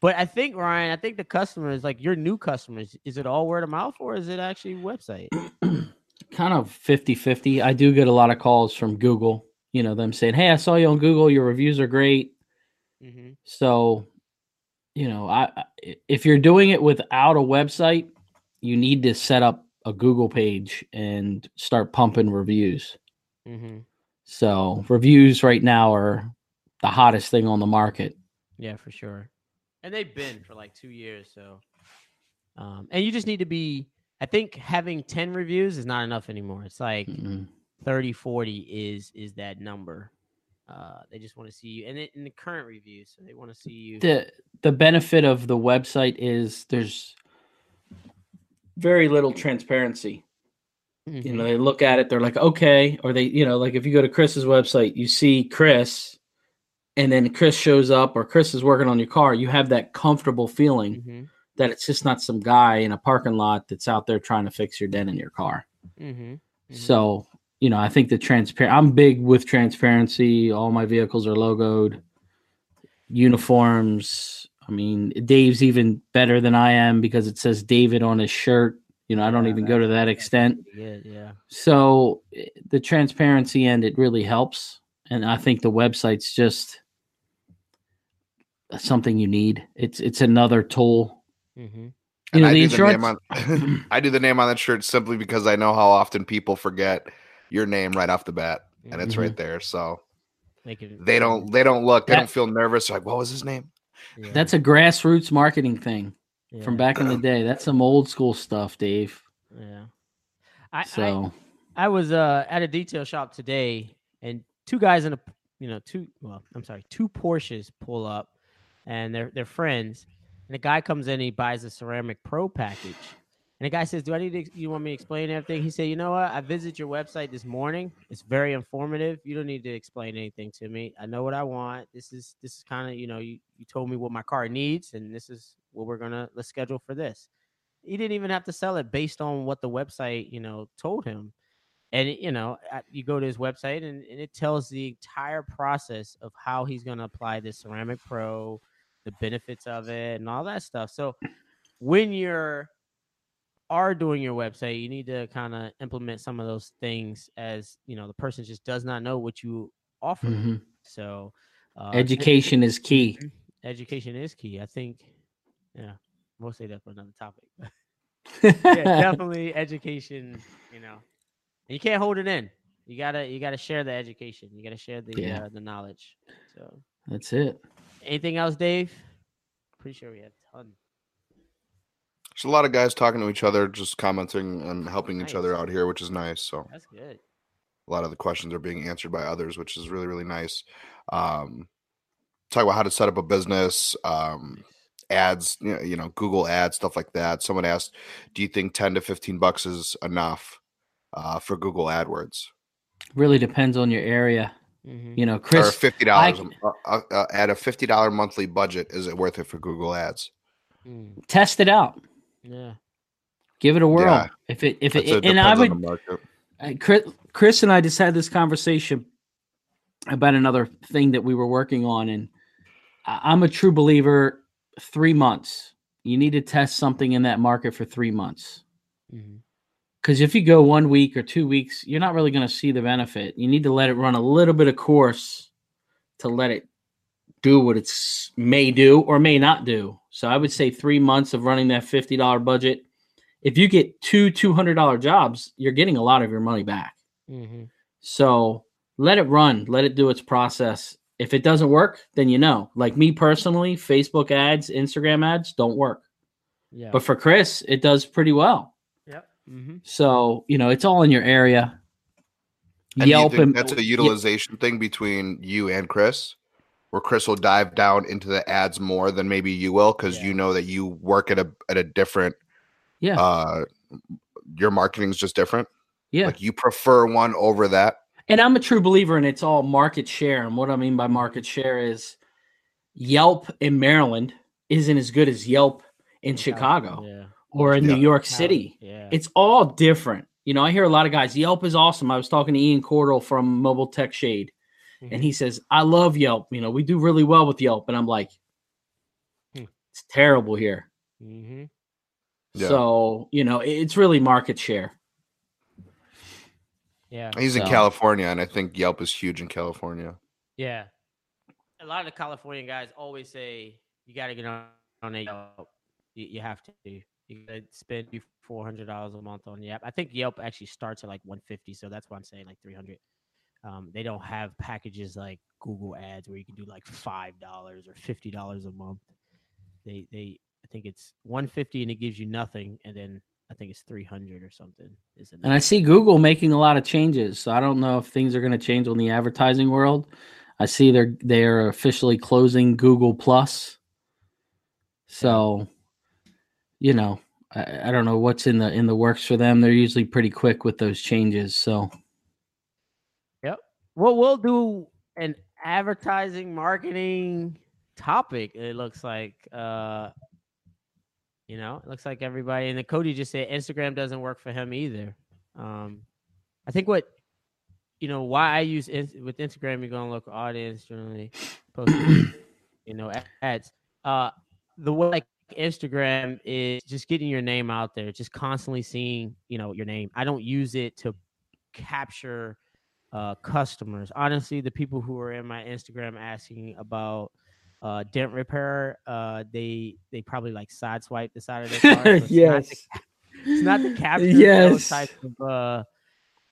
But I think Ryan, I think the customers, like your new customers, is it all word of mouth or is it actually website? kind of 50 50. I do get a lot of calls from Google, you know, them saying, Hey, I saw you on Google. Your reviews are great. Mm-hmm. So, you know, I, I- if you're doing it without a website, you need to set up a Google page and start pumping reviews. Mm-hmm. So, reviews right now are the hottest thing on the market. Yeah, for sure. And they've been for like two years. So, um, and you just need to be, I think having 10 reviews is not enough anymore. It's like Mm, 30, 40 is, is that number. Uh, they just want to see you and it, in the current reviews. So they want to see you. The the benefit of the website is there's very little transparency. you Mhm. know they look at it they're like okay or they you know like if you go to chris's website you see chris and then chris shows up or chris is working on your car you have that comfortable feeling Mhm. that it's just not some guy in a parking lot that's out there trying to fix your dent in your car Mhm. Mhm. so you know i think the transparent i'm big with transparency all my vehicles are logoed uniforms i mean dave's even better than i am because it says david on his shirt you know i don't Yeah, even go to that extent Pretty good, yeah. so eh, the transparency end it really helps, and I think the website's just something you need. It's it's another tool. Mm-hmm. You And know I the do the name on I do the name on that shirt simply because I know how often people forget your name right off the bat, and it's Mhm. right there. So Make it, they don't they don't look. They That- don't feel nervous. Like, what was his name? yeah, That's a grassroots marketing thing yeah, from back in the day. That's some old school stuff, Dave. Yeah. I, I, So I was uh, at a detail shop today, and two guys in a, you know, two. Well, I'm sorry, two Porsches pull up, and they're they're friends. And the guy comes in, he buys a ceramic pro package, and the guy says, "Do I need to? You want me to explain everything?" He said, "You know what? I visited your website this morning. It's very informative. You don't need to explain anything to me. I know what I want. This is this is kind of you know you you told me what my car needs, and this is what we're gonna let's schedule for this." He didn't even have to sell it based on what the website you know told him and you know you go to his website and, and it tells the entire process of how he's to apply this ceramic pro the benefits of it and all that stuff so when you're are doing your website you need to kind of implement some of those things as you know the person just does not know what you offer mhm. so uh, education is key. education is key i think yeah we'll say that for another topic yeah, definitely education. You know, you can't hold it in. You gotta you gotta share the education. You gotta share the Yeah. uh, the knowledge. So, That's it. anything else, Dave? Pretty sure we have a ton. There's a lot of guys talking to each other, just commenting and helping each other out here, which is nice. So That's good. a lot of the questions are being answered by others, which is really really nice. Um, talk about how to set up a business. Um, ads, you know, you know, Google ads, stuff like that. Someone asked, "Do you think ten to fifteen bucks is enough uh, for Google AdWords Really depends on your area. hmm You know, or Chris. fifty dollars I- uh, uh, at a fifty dollar monthly budget? Is it worth it for Google Ads?" Mm, test it out. Yeah. Give it a whirl. Yeah. If it if That's it and I depends on would market. Chris, Chris and I just had this conversation about another thing that we were working on, and I- I'm a true believer. Three months, you need to test something in that market for three months. Mm-hmm. Because if you go one week or two weeks, you're not really going to see the benefit. You need to let it run a little bit of course to let it do what it's may do or may not do. So I would say three months of running that fifty dollar budget. If you get two two hundred dollar jobs, you're getting a lot of your money back. Mhm. So let it run, let it do its process. If it doesn't work, then you know. Like me personally, Facebook ads, Instagram ads don't work. Yeah. But for Chris, it does pretty well. Yep. Mhm. So, you know, it's all in your area. And do you Yelp think and that's a utilization thing between you and Chris, where Chris will dive down into the ads more than maybe you will because Yeah. you know that you work at a at a different. Yeah. Uh, your marketing's just different. yeah. Like you prefer one over that. And I'm a true believer in it's all market share. And what I mean by market share is Yelp in Maryland isn't as good as Yelp in Chicago Yeah. or in Yeah. New York City. Yeah. It's all different. You know, I hear a lot of guys, Yelp is awesome. I was talking to Ian Cordell from Mobile Tech Shade, and he says, I love Yelp. You know, we do really well with Yelp. And I'm like, Hmm. it's terrible here. hmm Yeah. So, you know, it's really market share. Yeah. He's in California, and I think Yelp is huge in California. Yeah. A lot of the Californian guys always say you got to get on, on a Yelp. You, you have to. You got to spend four hundred dollars a month on Yelp. I think Yelp actually starts at like one fifty, so that's why I'm saying like three hundred. Um, they don't have packages like Google Ads where you can do like five dollars or fifty dollars a month. They they I think it's one fifty and it gives you nothing, and then I think it's three hundred or something. Is And I see Google making a lot of changes. So I don't know if things are going to change on the advertising world. I see they're they're officially closing Google Plus. So, you know, I, I don't know what's in the in the works for them. They're usually pretty quick with those changes. So Well, we'll do an advertising marketing topic. It looks like, uh, you know, it looks like everybody. And then Cody just said Instagram doesn't work for him either. Um, I think what, you know, why I use in, with Instagram, you're to local audience generally, post, you know, ads. Uh, the way like Instagram is just getting your name out there, just constantly seeing, you know, your name. I don't use it to capture uh, customers. Honestly, the people who are in my Instagram asking about uh, dent repair, uh, they they probably like sideswipe the side of their car. so it's not to Yes. it's not to capture Yes. those types of uh,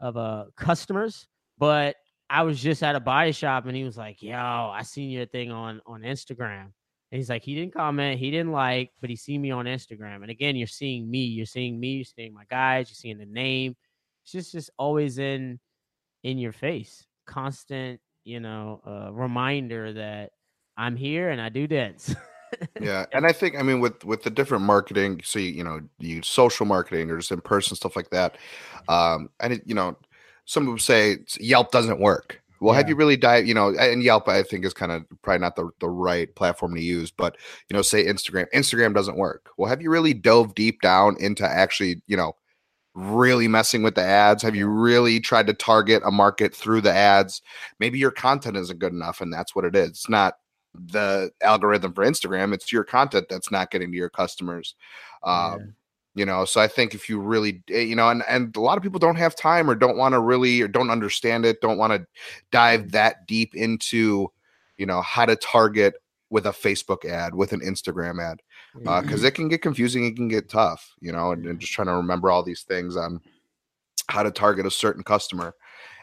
of uh, customers. But I was just at a body shop and he was like, "Yo, I seen your thing on on Instagram." And he's like, he didn't comment, he didn't like, but he seen me on Instagram. And again, you're seeing me, you're seeing me, you're seeing my guys, you're seeing the name. It's just just always in in your face, constant, you know, uh, reminder that I'm here and I do dance. yeah and i think i mean with with the different marketing so you, you know you social marketing or just in person stuff like that um and it, you know some people say yelp doesn't work. Well have you really dive you know and yelp i think is kind of probably not the, the right platform to use but you know say instagram instagram doesn't work. Well have you really dove deep down into actually you know really messing with the ads have you really tried to target a market through the ads maybe your content isn't good enough and that's what it is it's not the algorithm for Instagram. It's your content that's not getting to your customers. Um, Yeah. You know, so I think if you really, eh, you know, and and a lot of people don't have time or don't want to really or don't understand it, don't want to dive that deep into, you know, how to target with a Facebook ad, with an Instagram ad, because it can get confusing, it can get tough, you know, and, and just trying to remember all these things on how to target a certain customer,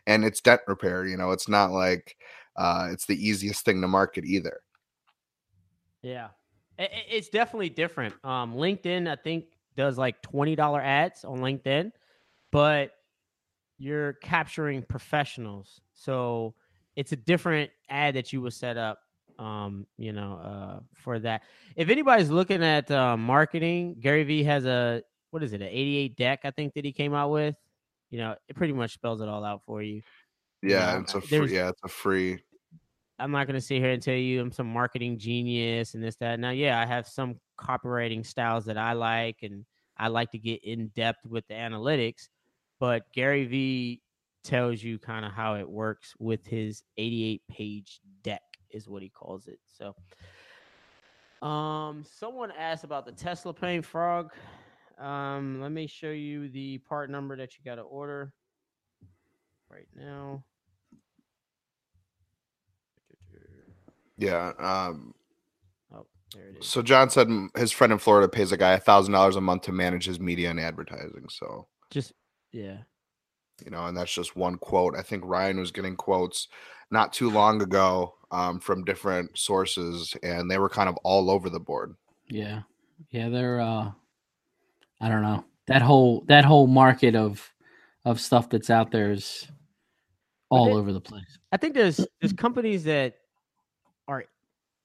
and it's dent repair. You know, it's not like uh, it's the easiest thing to market either. Yeah, it's definitely different. Um, LinkedIn, I think, does like twenty dollar ads on LinkedIn, but you're capturing professionals, so it's a different ad that you would set up. Um, you know, uh, for that. If anybody's looking at uh, marketing, Gary Vee has a what is it, an 88 deck? I think that he came out with. You know, it pretty much spells it all out for you. Yeah, it's a free, yeah, it's a free. I'm not gonna sit here and tell you I'm some marketing genius and this that. Now, yeah, I have some copywriting styles that I like, and I like to get in depth with the analytics, but Gary Vee tells you kind of how it works with his 88 page deck is what he calls it. So um someone asked about the Tesla paint frog. Um let me show you the part number that you got to order right now. Yeah. Um, Oh, there it is. so John said his friend in Florida pays a guy a thousand dollars a month to manage his media and advertising. So Just yeah. You know, and that's just one quote. I think Ryan was getting quotes not too long ago um, from different sources, and they were kind of all over the board. Yeah. Yeah, they're uh I don't know. That whole that whole market of of stuff that's out there is all they- over the place. I think there's there's companies that are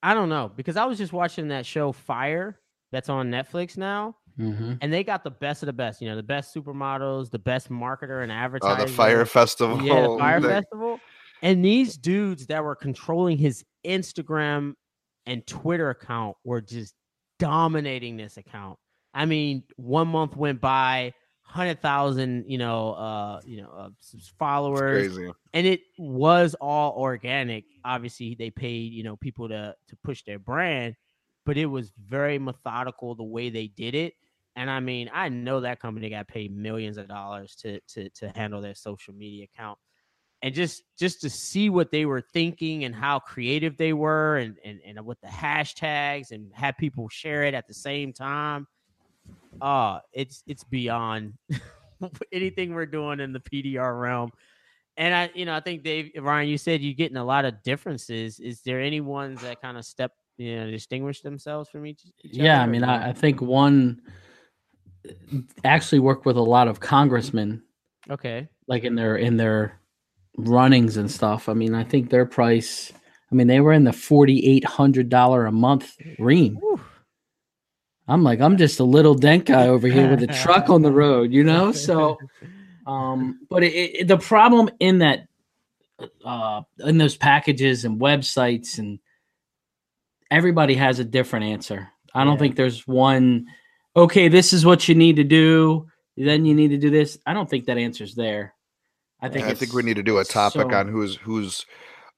I don't know because I was just watching that show Fyre that's on Netflix now hmm and they got the best of the best, you know, the best supermodels, the best marketer and advertiser. the Fyre Festival. Yeah, the Fyre thing. Festival. And these dudes that were controlling his Instagram and Twitter account were just dominating this account. I mean, one month went by, hundred thousand, you know, uh, you know, uh, followers, Crazy. and it was all organic. Obviously, they paid, you know, people to to push their brand, but it was very methodical the way they did it. And I mean, I know that company got paid millions of dollars to to to handle their social media account. And just just to see what they were thinking and how creative they were and and, and with the hashtags and have people share it at the same time. Uh it's it's beyond anything we're doing in the PDR realm. And I, you know, I think Dave Ryan, you said you're getting a lot of differences. Is there any ones that kind of step, you know, distinguish themselves from each? each Yeah, I other, or mean. I, I think one actually work with a lot of congressmen, okay, like in their in their runnings and stuff. I mean, I think their price. I mean, they were in the forty eight hundred dollar a month ream. I'm like, I'm just a little dent guy over here with a truck on the road, you know. So, um, but it, it, the problem in that, uh, in those packages and websites and everybody has a different answer. I don't Yeah. think there's one. Okay, this is what you need to do. Then you need to do this. I don't think that answer's there. I think I think we need to do a topic so- on who's who's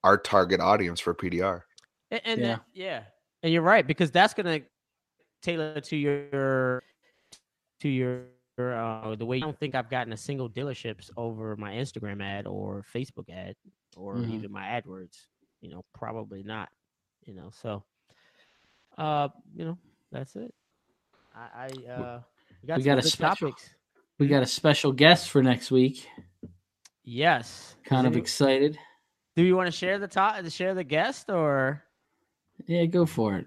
our target audience for PDR. And, and Yeah. that- yeah, and you're right because that's gonna tailor to your to your uh, the way. I don't think I've gotten a single dealerships over my Instagram ad or Facebook ad or Mhm. even my AdWords. You know, probably not. You know, so uh, you know, that's it. I, I uh, we got, we got a special- topics. We got a special guest for next week. Yes. Kind Is of excited. Do you want to share the top? To share the guest or Yeah, go for it.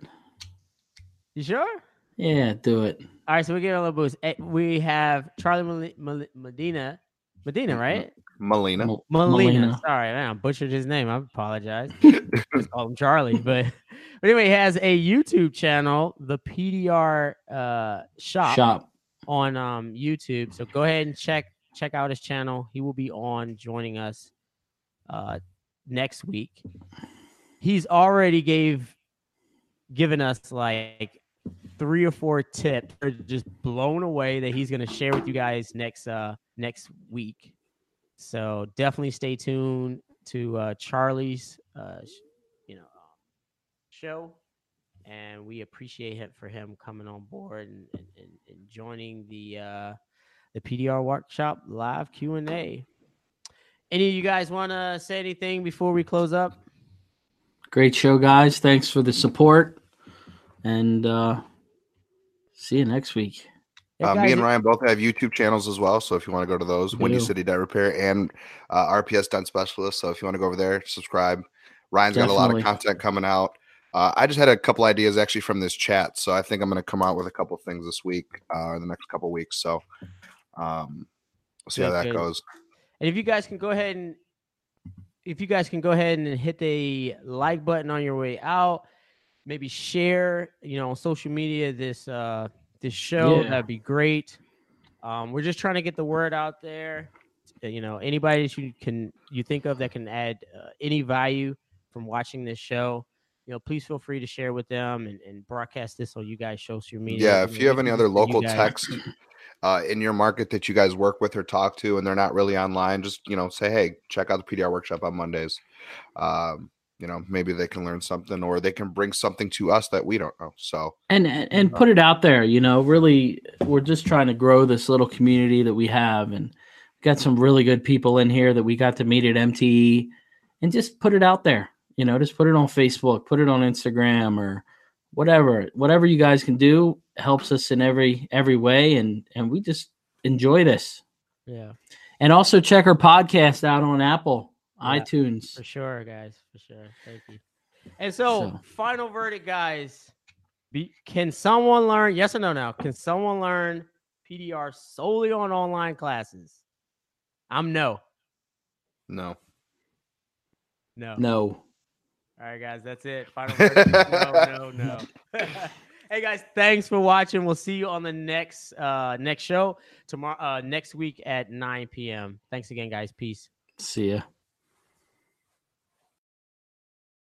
you sure? Yeah, do it. All right, so we give it a little boost. Eh, We have Charlie Medina, Medina, right? Melina. Mel- Molina. Molina. Sorry, man, I butchered his name. I apologize. Just call him Charlie, but, but anyway, he has a YouTube channel, the PDR uh, shop, Shop. on um YouTube. So go ahead and check check out his channel. He will be on joining us uh next week. He's already gave given us like three or four tips. We're just blown away that he's gonna share with you guys next uh next week. So definitely stay tuned to uh Charlie's uh you know show and we appreciate him for him coming on board and, and, and, and joining the uh, the PDR workshop live Q and A. Any of you guys want to say anything before we close up? Great show, guys. Thanks for the support. And uh see you next week. Yeah, Uh, me and Ryan both have YouTube channels as well. So if you want to go to those, We Windy do. City Dent Repair and uh, RPS Dent Specialist. So if you want to go over there, subscribe. Ryan's got a lot of content coming out. Uh, I just had a couple ideas actually from this chat, so I think I'm going to come out with a couple things this week, uh, in the next couple weeks. So, um, we'll see how that good. goes. And if you guys can go ahead and if you guys can go ahead and hit the like button on your way out, maybe share, you know, on social media this uh this show, Yeah. that'd be great. Um, we're just trying to get the word out there. Uh, You know, anybody that you can you think of that can add uh, any value from watching this show, you know, please feel free to share with them and, and broadcast this on you guys' social media. Yeah, if you have any other just get you local text uh, in your market that you guys work with or talk to, and they're not really online, just you know, say, hey, check out the PDR workshop on Mondays. Um, you know, maybe they can learn something, or they can bring something to us that we don't know. So and and and put it out there you know really we're just trying to grow this little community that we have and got some really good people in here that we got to meet at mte and just put it out there you know just put it on facebook put it on instagram or whatever whatever you guys can do helps us in every every way and and we just enjoy this. Yeah, and also check our podcast out on apple Yeah. itunes for sure, guys. For sure. Thank you. And so, So- final verdict, guys. Be, can someone learn? Yes or no? Now, can someone learn PDR solely on online classes? I'm no. no, No. no All right, guys, that's it. Final verdict. no, no, no. hey guys, thanks for watching. We'll see you on the next uh next show tomorrow uh next week at 9 p.m. Thanks again, guys. Peace. see ya